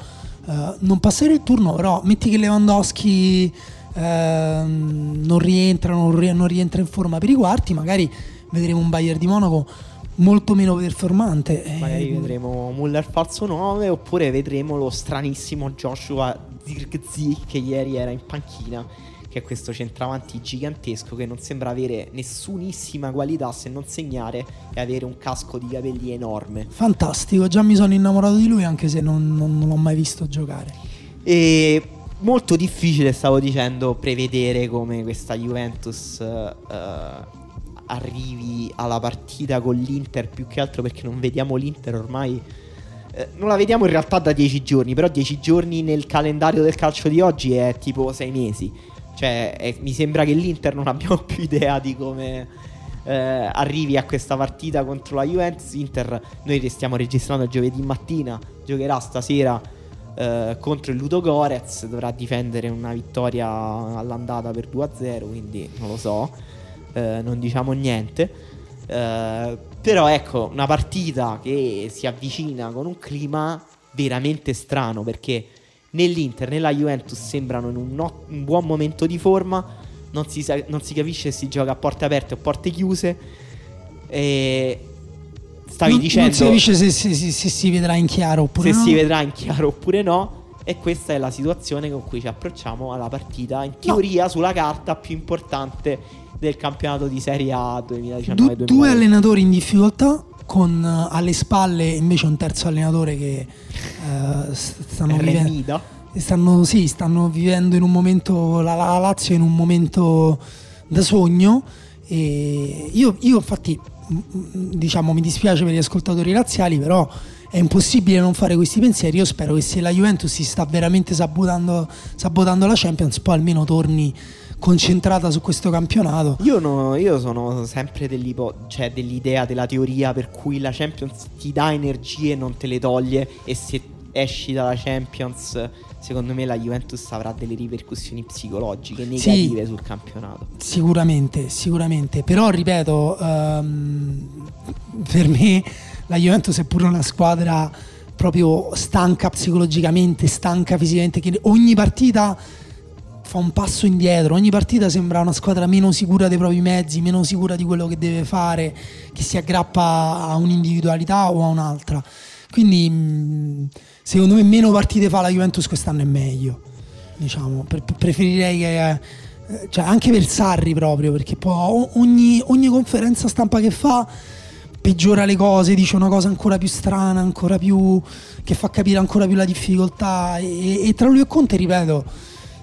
eh, non passare il turno, però metti che Lewandowski ehm, non rientra, non, ri- non rientra in forma per i quarti, magari vedremo un Bayern di Monaco molto meno performante. Eh, Magari vedremo Muller falso 9 oppure vedremo lo stranissimo Joshua Zirkzee che ieri era in panchina, che è questo centravanti gigantesco che non sembra avere nessunissima qualità se non segnare e avere un casco di capelli enorme. Fantastico, già mi sono innamorato di lui anche se non, non- non l'ho mai visto giocare. E molto difficile, stavo dicendo, prevedere come questa Juventus eh, arrivi alla partita con l'Inter più che altro perché non vediamo l'Inter ormai. eh, non la vediamo in realtà da dieci giorni, però dieci giorni nel calendario del calcio di oggi è tipo sei mesi. Cioè, è- mi sembra che l'Inter non abbiamo più idea di come eh, arrivi a questa partita contro la Juventus. Inter, noi stiamo registrando giovedì mattina, giocherà stasera eh, contro il Ludo Gorez. Dovrà difendere una vittoria all'andata per 2-0, quindi non lo so, eh, non diciamo niente. Eh, però ecco, una partita che si avvicina con un clima veramente strano perché nell'Inter, nella Juventus sembrano in un, no- un buon momento di forma, non si, sa- non si capisce se si gioca a porte aperte o porte chiuse. E stavi non, dicendo non si capisce se, se- se- se si vedrà in chiaro oppure se no. si vedrà in chiaro oppure no. E questa è la situazione con cui ci approcciamo alla partita, in teoria sulla carta più importante del campionato di Serie A Du- 2019-2020. due allenatori in difficoltà con eh, alle spalle invece un terzo allenatore che eh, stanno vivendo stanno, sì, stanno vivendo in un momento la, la Lazio in un momento da sogno e io, io infatti diciamo mi dispiace per gli ascoltatori razziali, però è impossibile non fare questi pensieri. Io spero che se la Juventus si sta veramente sabotando, sabotando la Champions, poi almeno torni concentrata su questo campionato. Io, no- io sono sempre cioè dell'idea, della teoria per cui la Champions ti dà energie e non te le toglie e se esci dalla Champions secondo me la Juventus avrà delle ripercussioni psicologiche negative sul campionato. Sicuramente, sicuramente. Però ripeto, ehm, per me la Juventus è pure una squadra proprio stanca psicologicamente, stanca fisicamente, che ogni partita fa un passo indietro, ogni partita sembra una squadra meno sicura dei propri mezzi, meno sicura di quello che deve fare, che si aggrappa a un'individualità o a un'altra. Quindi mh, secondo me meno partite fa la Juventus quest'anno è meglio. Diciamo, Pre- preferirei che eh, cioè anche per Sarri proprio, perché poi ogni, ogni conferenza stampa che fa peggiora le cose, dice una cosa ancora più strana, ancora più che fa capire ancora più la difficoltà e, e tra lui e Conte, ripeto,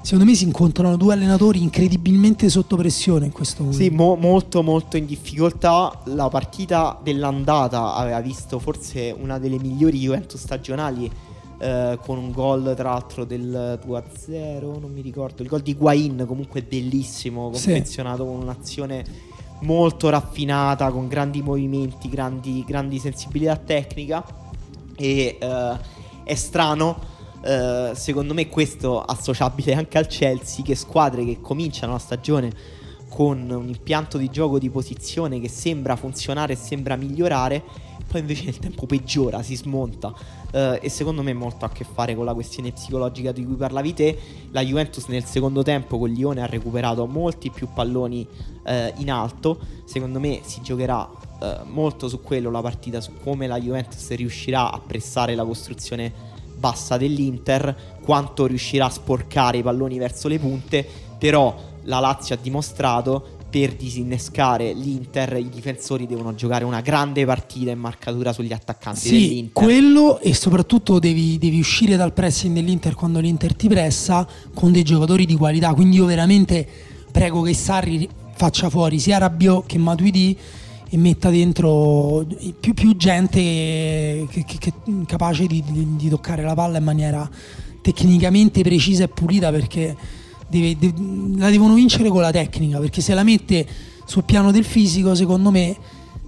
secondo me si incontrano due allenatori incredibilmente sotto pressione in questo momento. Sì, mo- molto molto in difficoltà. La partita dell'andata aveva visto forse una delle migliori Juventus stagionali eh, con un gol tra l'altro del 2-0, non mi ricordo, il gol di Guain comunque bellissimo, Sì. confezionato con un'azione molto raffinata, con grandi movimenti, grandi, grandi sensibilità tecnica e eh, è strano eh, secondo me questo associabile anche al Chelsea che squadre che cominciano la stagione con un impianto di gioco di posizione che sembra funzionare e sembra migliorare poi invece nel tempo peggiora, si smonta. Eh, e secondo me molto a che fare con la questione psicologica di cui parlavi te. La Juventus nel secondo tempo con Lione ha recuperato molti più palloni eh, in alto. Secondo me si giocherà eh, molto su quello la partita su come la Juventus riuscirà a pressare la costruzione bassa dell'Inter, quanto riuscirà a sporcare i palloni verso le punte, però la Lazio ha dimostrato per disinnescare l'Inter i difensori devono giocare una grande partita in marcatura sugli attaccanti Sì, dell'Inter. quello e soprattutto devi, devi uscire dal pressing dell'Inter quando l'Inter ti pressa con dei giocatori di qualità. Quindi io veramente prego che Sarri faccia fuori sia Rabiot che Matuidi e metta dentro più, più gente che, che- che- capace di, di- di toccare la palla in maniera tecnicamente precisa e pulita perché deve- de- la devono vincere con la tecnica perché se la mette sul piano del fisico secondo me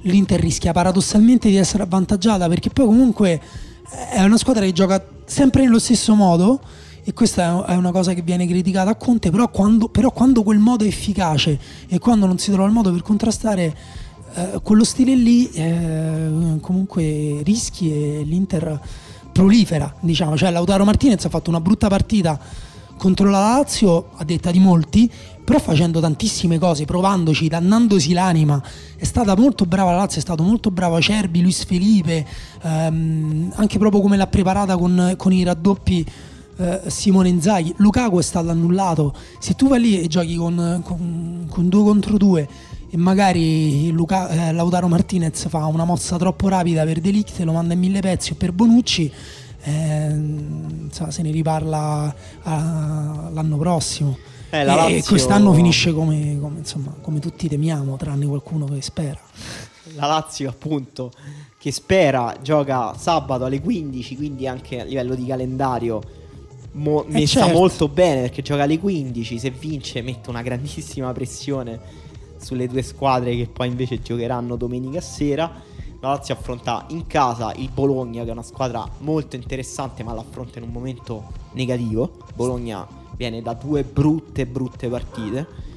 l'Inter rischia paradossalmente di essere avvantaggiata perché poi comunque è una squadra che gioca sempre nello stesso modo e questa è una cosa che viene criticata a Conte però quando, però quando quel modo è efficace e quando non si trova il modo per contrastare eh, quello stile lì eh, comunque rischi e l'Inter prolifera diciamo. Cioè Lautaro Martinez ha fatto una brutta partita contro la Lazio a detta di molti però facendo tantissime cose provandoci dannandosi l'anima. È stata molto brava la Lazio è stato molto bravo Acerbi Luis Felipe ehm, anche proprio come l'ha preparata con, con i raddoppi eh, Simone Inzaghi. Lukaku è stato annullato. Se tu vai lì e giochi con, con, con due contro due e magari Luca- eh, Lautaro Martinez fa una mossa troppo rapida per Delict lo manda in mille pezzi o per Bonucci ehm, insomma, se ne riparla ah, l'anno prossimo Eh, la e Lazio- quest'anno finisce come, come, insomma, come tutti temiamo tranne qualcuno che spera La Lazio appunto che spera gioca sabato alle 15, quindi anche a livello di calendario mo- Eh, messa certo. molto bene perché gioca alle 15, se vince mette una grandissima pressione sulle due squadre che poi invece giocheranno domenica sera. La Lazio affronta in casa il Bologna che è una squadra molto interessante ma l'affronta in un momento negativo. Bologna viene da due brutte brutte partite.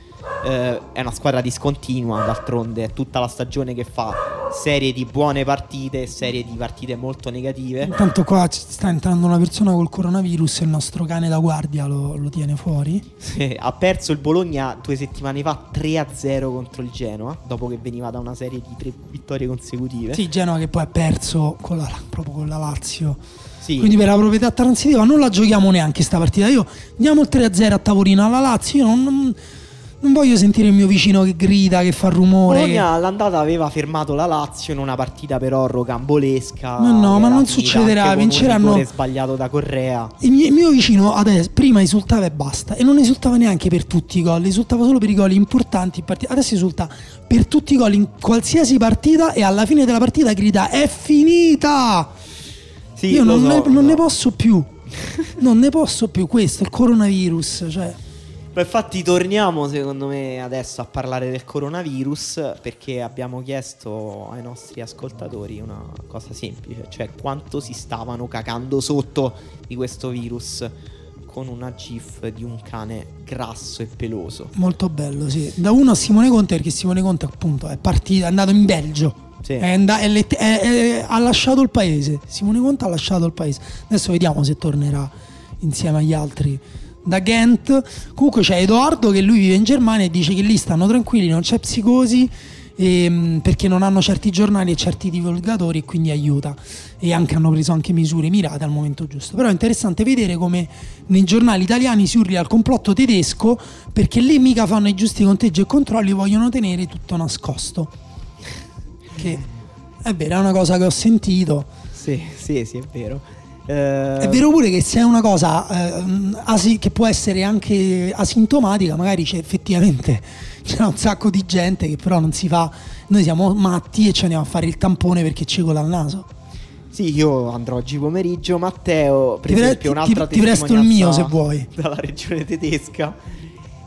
Eh, è una squadra discontinua, d'altronde è tutta la stagione che fa serie di buone partite e serie di partite molto negative. intanto qua sta entrando una persona col coronavirus e il nostro cane da guardia lo, lo tiene fuori Sì, ha perso il Bologna due settimane fa 3-0 contro il Genoa, dopo che veniva da una serie di tre vittorie consecutive. sì Genova che poi ha perso con la, proprio con la Lazio Sì. Quindi per la proprietà transitiva non la giochiamo neanche sta partita. Io diamo il 3-0 a tavolino alla Lazio. Io non, non- Non voglio sentire il mio vicino che grida, che fa rumore. che- Bologna all'andata aveva fermato la Lazio in una partita però rocambolesca. Ma no, ma non succederà, un vinceranno- rigore sbagliato da Correa. Il mio, il mio vicino adesso, prima esultava e basta. E non esultava neanche per tutti i gol, esultava solo per i gol importanti. in partita. Adesso esulta per tutti i gol in qualsiasi partita e alla fine della partita grida: È finita! Sì, Io non, so, ne, non lo ne so. posso più. non ne posso più. Questo, il coronavirus. Cioè, Ma infatti torniamo secondo me adesso a parlare del coronavirus perché abbiamo chiesto ai nostri ascoltatori una cosa semplice, cioè quanto si stavano cagando sotto di questo virus con una gif di un cane grasso e peloso. molto bello, sì. Da uno a Simone Conte, perché Simone Conte, appunto, è partito, è andato in Belgio. Sì. È and- è let- è- ha lasciato il paese. Simone Conte ha lasciato il paese. Adesso vediamo se tornerà insieme agli altri da Ghent. Comunque c'è Edoardo che lui vive in Germania e dice che lì stanno tranquilli, non c'è psicosi. ehm, perché non hanno certi giornali e certi divulgatori e quindi aiuta e anche hanno preso anche misure mirate al momento giusto però è interessante vedere come nei giornali italiani si urli al complotto tedesco perché lì mica fanno i giusti conteggi e controlli vogliono tenere tutto nascosto che è vero è una cosa che ho sentito Sì, sì, sì, è vero. Eh, è vero pure che se è una cosa eh, asi- che può essere anche asintomatica, magari c'è effettivamente c'è un sacco di gente che però non si fa. Noi siamo matti e ci andiamo a fare il tampone perché ci cola al naso. Sì, io andrò oggi pomeriggio. Matteo, per Ti pre- esempio, ti- un'altra ti- ti presto il mio, se vuoi. Dalla regione tedesca.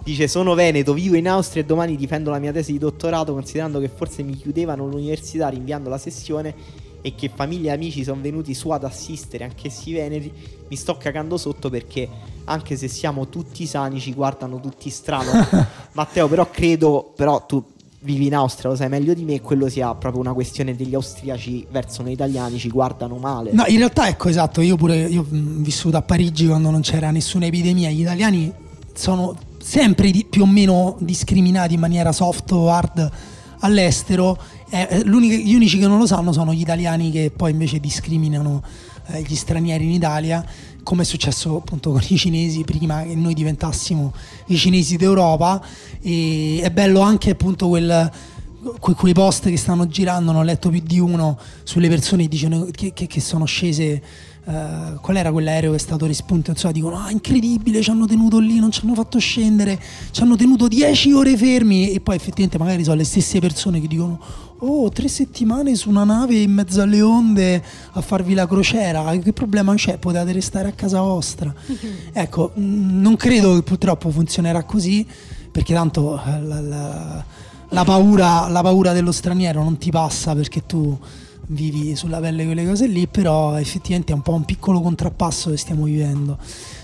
Dice: Sono veneto, vivo in Austria e domani difendo la mia tesi di dottorato. Considerando che forse mi chiudevano l'università rinviando la sessione e che famiglie e amici sono venuti su ad assistere, anch'essi veneti, mi sto cagando sotto perché anche se siamo tutti sani ci guardano tutti strano. Matteo, però credo, però tu vivi in Austria, lo sai meglio di me, quello sia proprio una questione degli austriaci verso noi italiani, ci guardano male. No, in realtà ecco esatto, io pure io ho vissuto a Parigi quando non c'era nessuna epidemia, gli italiani sono sempre di- più o meno discriminati in maniera soft o hard all'estero, Eh, eh, gli unici che non lo sanno sono gli italiani che poi invece discriminano eh, gli stranieri in Italia, come è successo appunto con i cinesi prima che noi diventassimo i cinesi d'Europa. E è bello anche appunto quel que- quei post che stanno girando, ne ho letto più di uno sulle persone che dicono che, che- che sono scese. eh, qual era quell'aereo che è stato rispunto? Insomma, dicono: Ah, incredibile, ci hanno tenuto lì, non ci hanno fatto scendere, ci hanno tenuto 10 ore fermi. E poi effettivamente, magari sono le stesse persone che dicono: Oh, tre settimane su una nave in mezzo alle onde a farvi la crociera. Che problema c'è? Potete restare a casa vostra. ecco, mh, non credo che purtroppo funzionerà così, perché tanto eh, la- la- la paura, la paura dello straniero non ti passa perché tu vivi sulla pelle quelle cose lì, però effettivamente è un po' un piccolo contrappasso che stiamo vivendo.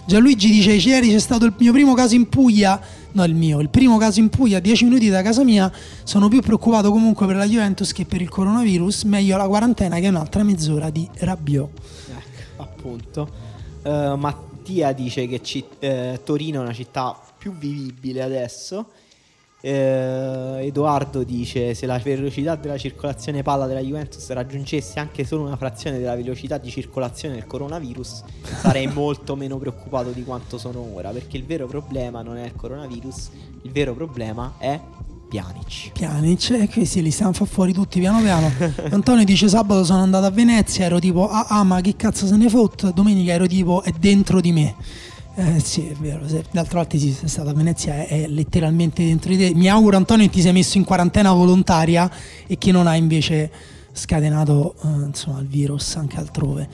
Gianluigi dice: Ieri c'è stato il mio primo caso in Puglia. No, il mio, il primo caso in Puglia, a 10 minuti da casa mia. Sono più preoccupato comunque per la Juventus che per il coronavirus. Meglio la quarantena che un'altra mezz'ora di Rabiot. Ecco, appunto. Eh, Mattia dice che ci- eh, Torino è una città più vivibile adesso. Eh, Edoardo dice se la velocità della circolazione palla della Juventus raggiungesse anche solo una frazione della velocità di circolazione del coronavirus sarei molto meno preoccupato di quanto sono ora perché il vero problema non è il coronavirus il vero problema è Pjanic Pjanic e questi li stiamo a far fuori tutti piano piano. Antonio dice sabato sono andato a Venezia, ero tipo ah, ah ma che cazzo se ne fotte, domenica ero tipo è dentro di me. Eh, sì, è vero, d'altra parte sì, sei stato a Venezia, è, è letteralmente dentro di te. Mi auguro Antonio che ti sei messo in quarantena volontaria e che non hai invece scatenato eh, insomma, il virus anche altrove.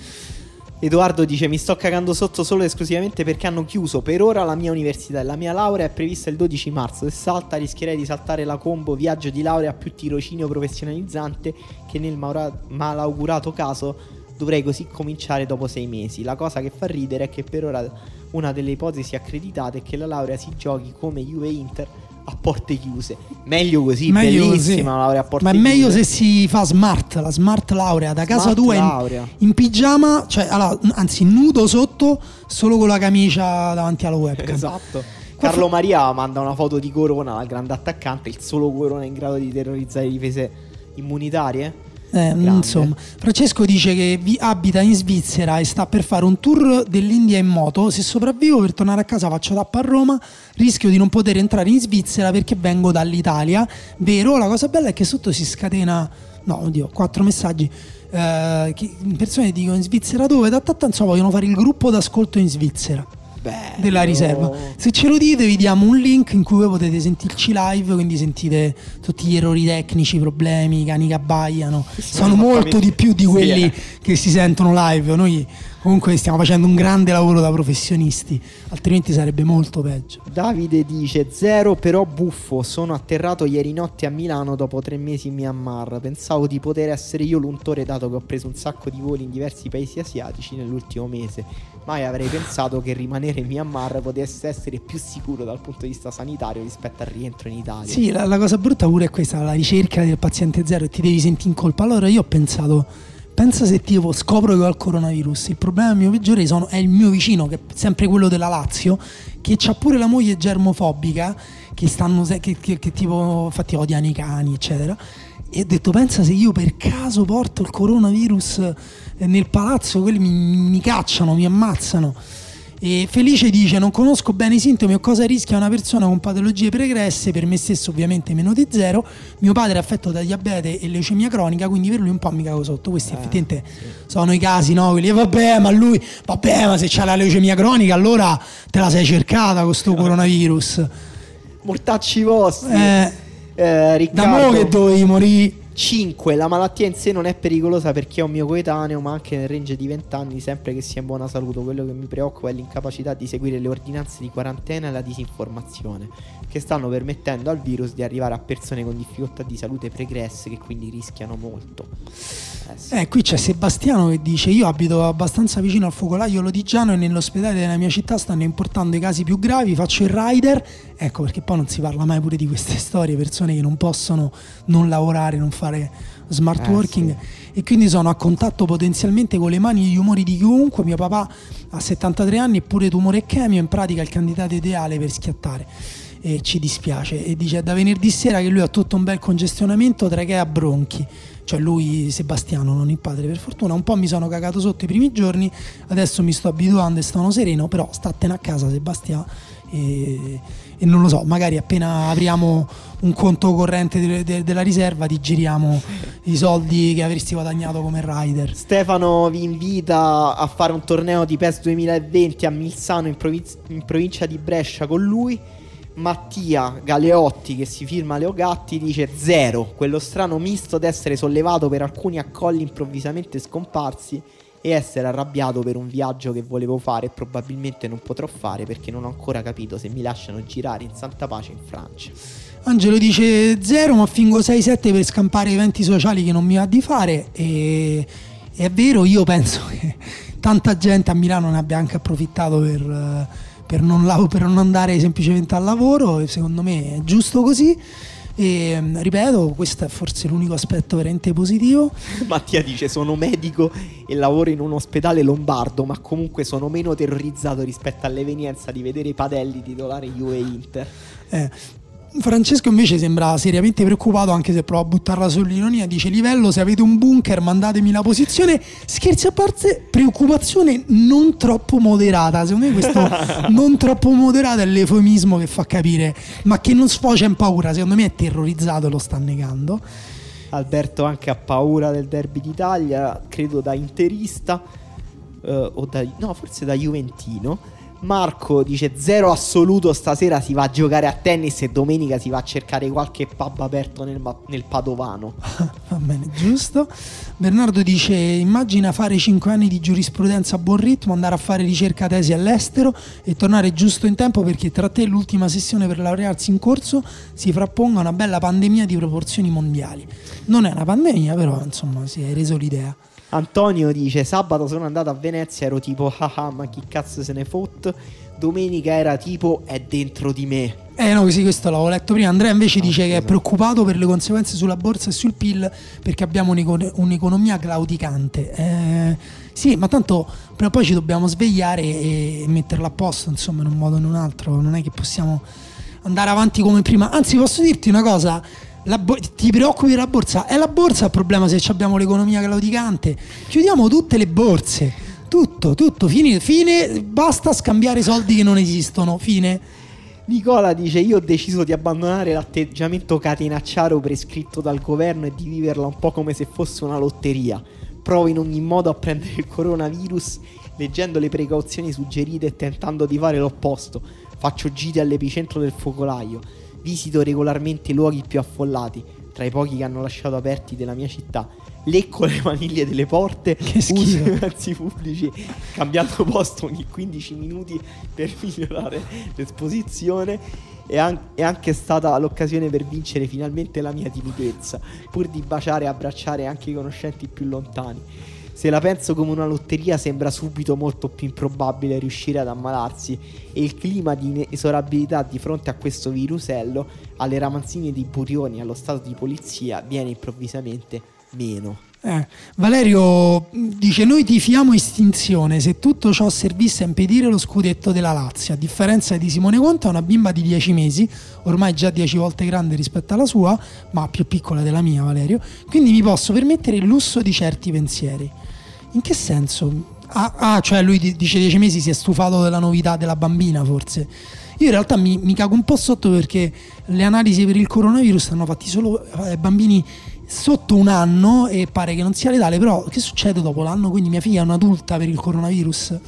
Edoardo dice: Mi sto cagando sotto solo e esclusivamente perché hanno chiuso per ora la mia università e la mia laurea è prevista il 12 marzo. Se salta, rischierei di saltare la combo viaggio di laurea più tirocinio professionalizzante. Che nel maura- malaugurato caso dovrei così cominciare dopo sei mesi. La cosa che fa ridere è che per ora una delle ipotesi accreditate è che la laurea si giochi come Juve Inter a porte chiuse. Meglio così, Meglio bellissima così. la laurea a porte Ma è chiuse. meglio se si fa smart, la smart laurea da casa Smart tua in, in pigiama, cioè allora, anzi nudo sotto, solo con la camicia davanti alla webcam. Esatto. Carlo fa- Maria manda una foto di Corona, il grande attaccante, il solo Corona in grado di terrorizzare le difese immunitarie. Eh, insomma, Francesco dice che vi abita in Svizzera e sta per fare un tour dell'India in moto. Se sopravvivo per tornare a casa faccio tappa a Roma, rischio di non poter entrare in Svizzera perché vengo dall'Italia. Vero, la cosa bella è che sotto si scatena, no, oddio, quattro messaggi. eh, persone dicono in Svizzera dove? Da tanto insomma vogliono fare il gruppo d'ascolto in Svizzera Bello. della riserva. Se ce lo dite, vi diamo un link in cui voi potete sentirci live, quindi sentite tutti gli errori tecnici, i problemi, i cani che abbaiano. Sono molto di più di quelli eh. che si sentono live. Noi comunque stiamo facendo un grande lavoro da professionisti, altrimenti sarebbe molto peggio. Davide dice zero però buffo, sono atterrato ieri notte a Milano dopo tre mesi in Myanmar, pensavo di poter essere io l'untore dato che ho preso un sacco di voli in diversi paesi asiatici nell'ultimo mese, mai avrei pensato che rimanere in Myanmar potesse essere più sicuro dal punto di vista sanitario rispetto al rientro in Italia. Sì, la, la cosa brutta pure è questa, la ricerca del paziente zero e ti devi sentire in colpa. Allora io ho pensato, pensa se tipo scopro che ho il coronavirus, il problema mio peggiore sono- è il mio vicino, che è sempre quello della Lazio, che ha pure la moglie germofobica, che stanno, che, che- che tipo, infatti odiano i cani, eccetera. E ho detto, pensa se io per caso porto il coronavirus nel palazzo, quelli mi, mi cacciano, mi ammazzano. E Felice dice: Non conosco bene i sintomi o cosa rischia una persona con patologie pregresse. Per me stesso, ovviamente, meno di zero. Mio padre è affetto da diabete e leucemia cronica, quindi per lui un po' mi cago sotto. Questi effettivamente sono i casi, no? Quelli, "Eh, vabbè, ma lui, vabbè, ma se c'ha la leucemia cronica, allora te la sei cercata con sto coronavirus. Mortacci vostri! Eh, Eh, da Riccardo, mo' che dovevi morire. 5. La malattia in sé non è pericolosa per chi è un mio coetaneo, ma anche nel range di 20 anni, sempre che sia in buona salute. Quello che mi preoccupa è l'incapacità di seguire le ordinanze di quarantena e la disinformazione, che stanno permettendo al virus di arrivare a persone con difficoltà di salute pregresse che quindi rischiano molto. Eh sì. Eh, qui c'è Sebastiano che dice: Io abito abbastanza vicino al focolaio lodigiano e nell'ospedale della mia città stanno importando i casi più gravi. Faccio il rider. Ecco perché poi non si parla mai pure di queste storie, persone che non possono non lavorare, non fare smart Eh, working e quindi sono a contatto potenzialmente con le mani e gli umori di chiunque. Mio papà ha 73 anni eppure tumore e chemio, in pratica è il candidato ideale per schiattare. E ci dispiace. E dice: "È Da venerdì sera che lui ha tutto un bel congestionamento, trachea bronchi. Cioè lui, Sebastiano, non il padre, per fortuna. Un po' mi sono cagato sotto i primi giorni, adesso mi sto abituando e sono sereno, però statene a casa, Sebastiano. E, e non lo so, magari appena apriamo un conto corrente de- de- della riserva ti giriamo i soldi che avresti guadagnato come rider. Stefano vi invita a fare un torneo di PES 2020 a Milzano in, proviz- in provincia di Brescia con lui. Mattia Galeotti che si firma Leo Gatti dice zero, quello strano misto d'essere sollevato per alcuni accolli improvvisamente scomparsi e essere arrabbiato per un viaggio che volevo fare e probabilmente non potrò fare perché non ho ancora capito se mi lasciano girare in santa pace in Francia. Angelo dice 0 ma fingo 6-7 per scampare eventi sociali che non mi va di fare e è vero io penso che tanta gente a Milano ne abbia anche approfittato per, eh, per non, per non andare semplicemente al lavoro e secondo me è giusto così e mm, ripeto questo è forse l'unico aspetto veramente positivo Mattia dice sono medico e lavoro in un ospedale lombardo ma comunque sono meno terrorizzato rispetto all'evenienza di vedere i padelli titolare Juve Inter. Eh, Francesco invece sembra seriamente preoccupato anche se prova a buttarla sull'ironia dice livello se avete un bunker mandatemi la posizione. Scherzi a parte preoccupazione non troppo moderata. Secondo me questo non troppo moderata è l'eufemismo che fa capire ma che non sfocia in paura. Secondo me è terrorizzato e lo sta negando. Alberto anche ha paura del derby d'Italia, credo da interista eh, o da no, forse da Juventino. Marco dice zero assoluto stasera si va a giocare a tennis e domenica si va a cercare qualche pub aperto nel, nel Padovano. Va bene, giusto. Bernardo dice: Immagina fare 5 anni di giurisprudenza a buon ritmo, andare a fare ricerca tesi all'estero e tornare giusto in tempo perché tra te e l'ultima sessione per laurearsi in corso si frapponga una bella pandemia di proporzioni mondiali. Non è una pandemia, però insomma si è reso l'idea. Antonio dice sabato sono andato a Venezia ero tipo haha ma chi cazzo se ne fotte. Domenica era tipo è dentro di me. Eh no, sì, questo l'avevo letto prima. Andrea invece dice che è preoccupato per le conseguenze sulla borsa e sul PIL perché abbiamo un'eco- un'economia claudicante. Eh, sì, ma tanto prima o poi ci dobbiamo svegliare e metterla a posto, insomma, in un modo o in un altro. Non è che possiamo andare avanti come prima. Anzi, posso dirti una cosa. Bo- ti preoccupi della borsa? È la borsa il problema se abbiamo l'economia claudicante. Chiudiamo tutte le borse. Tutto, tutto, fine, fine, basta scambiare soldi che non esistono, fine. Nicola dice: Io ho deciso di abbandonare l'atteggiamento catenacciaro prescritto dal governo e di viverla un po' come se fosse una lotteria. Provo in ogni modo a prendere il coronavirus leggendo le precauzioni suggerite e tentando di fare l'opposto. Faccio giri all'epicentro del focolaio, visito regolarmente i luoghi più affollati, tra i pochi che hanno lasciato aperti della mia città. Lecco le maniglie delle porte, Che uso schifo. i mezzi pubblici, cambiando posto ogni 15 minuti per migliorare l'esposizione. È, an- è anche stata l'occasione per vincere finalmente la mia timidezza, pur di baciare e abbracciare anche i conoscenti più lontani. Se la penso come una lotteria sembra subito molto più improbabile riuscire ad ammalarsi e il clima di inesorabilità di fronte a questo virusello, alle ramanzine di burioni allo stato di polizia viene improvvisamente meno. Eh, Valerio dice: Noi tifiamo estinzione. Se tutto ciò servisse a impedire lo scudetto della Lazio, a differenza di Simone Conte, è una bimba di 10 mesi, ormai già 10 volte grande rispetto alla sua, ma più piccola della mia, Valerio. Quindi mi posso permettere il lusso di certi pensieri. In che senso? Ah, ah, cioè lui di- dice 10 mesi si è stufato della novità della bambina, forse. Io in realtà mi, mi cago un po' sotto perché le analisi per il coronavirus hanno fatti solo eh, bambini sotto un anno e pare che non sia letale, però che succede dopo l'anno? Quindi mia figlia è un'adulta per il coronavirus?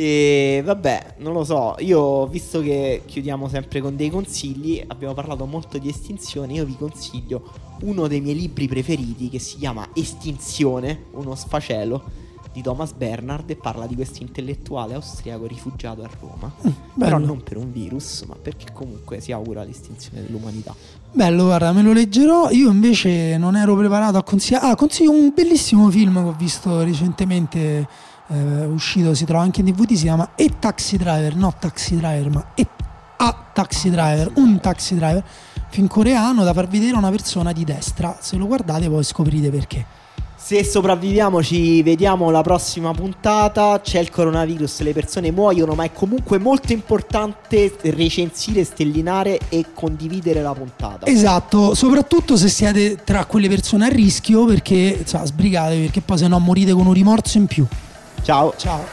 E vabbè, non lo so, io visto che chiudiamo sempre con dei consigli, abbiamo parlato molto di estinzione, io vi consiglio uno dei miei libri preferiti che si chiama Estinzione, uno sfacelo di Thomas Bernard e parla di questo intellettuale austriaco rifugiato a Roma, però bello. non per un virus, ma perché comunque si augura l'estinzione dell'umanità. Bello, guarda, me lo leggerò. Io invece non ero preparato a consigliare. Ah, consiglio un bellissimo film che ho visto recentemente, eh, uscito, si trova anche in DVD, si chiama E Taxi Driver, no Taxi Driver, ma E A Taxi Driver, un taxi driver, film coreano da far vedere a una persona di destra. Se lo guardate poi scoprite perché. Se sopravviviamo ci vediamo la prossima puntata, c'è il coronavirus, le persone muoiono, ma è comunque molto importante recensire, stellinare e condividere la puntata. Esatto, soprattutto se siete tra quelle persone a rischio perché, insomma, sbrigatevi perché poi se no morite con un rimorso in più. Ciao. Ciao.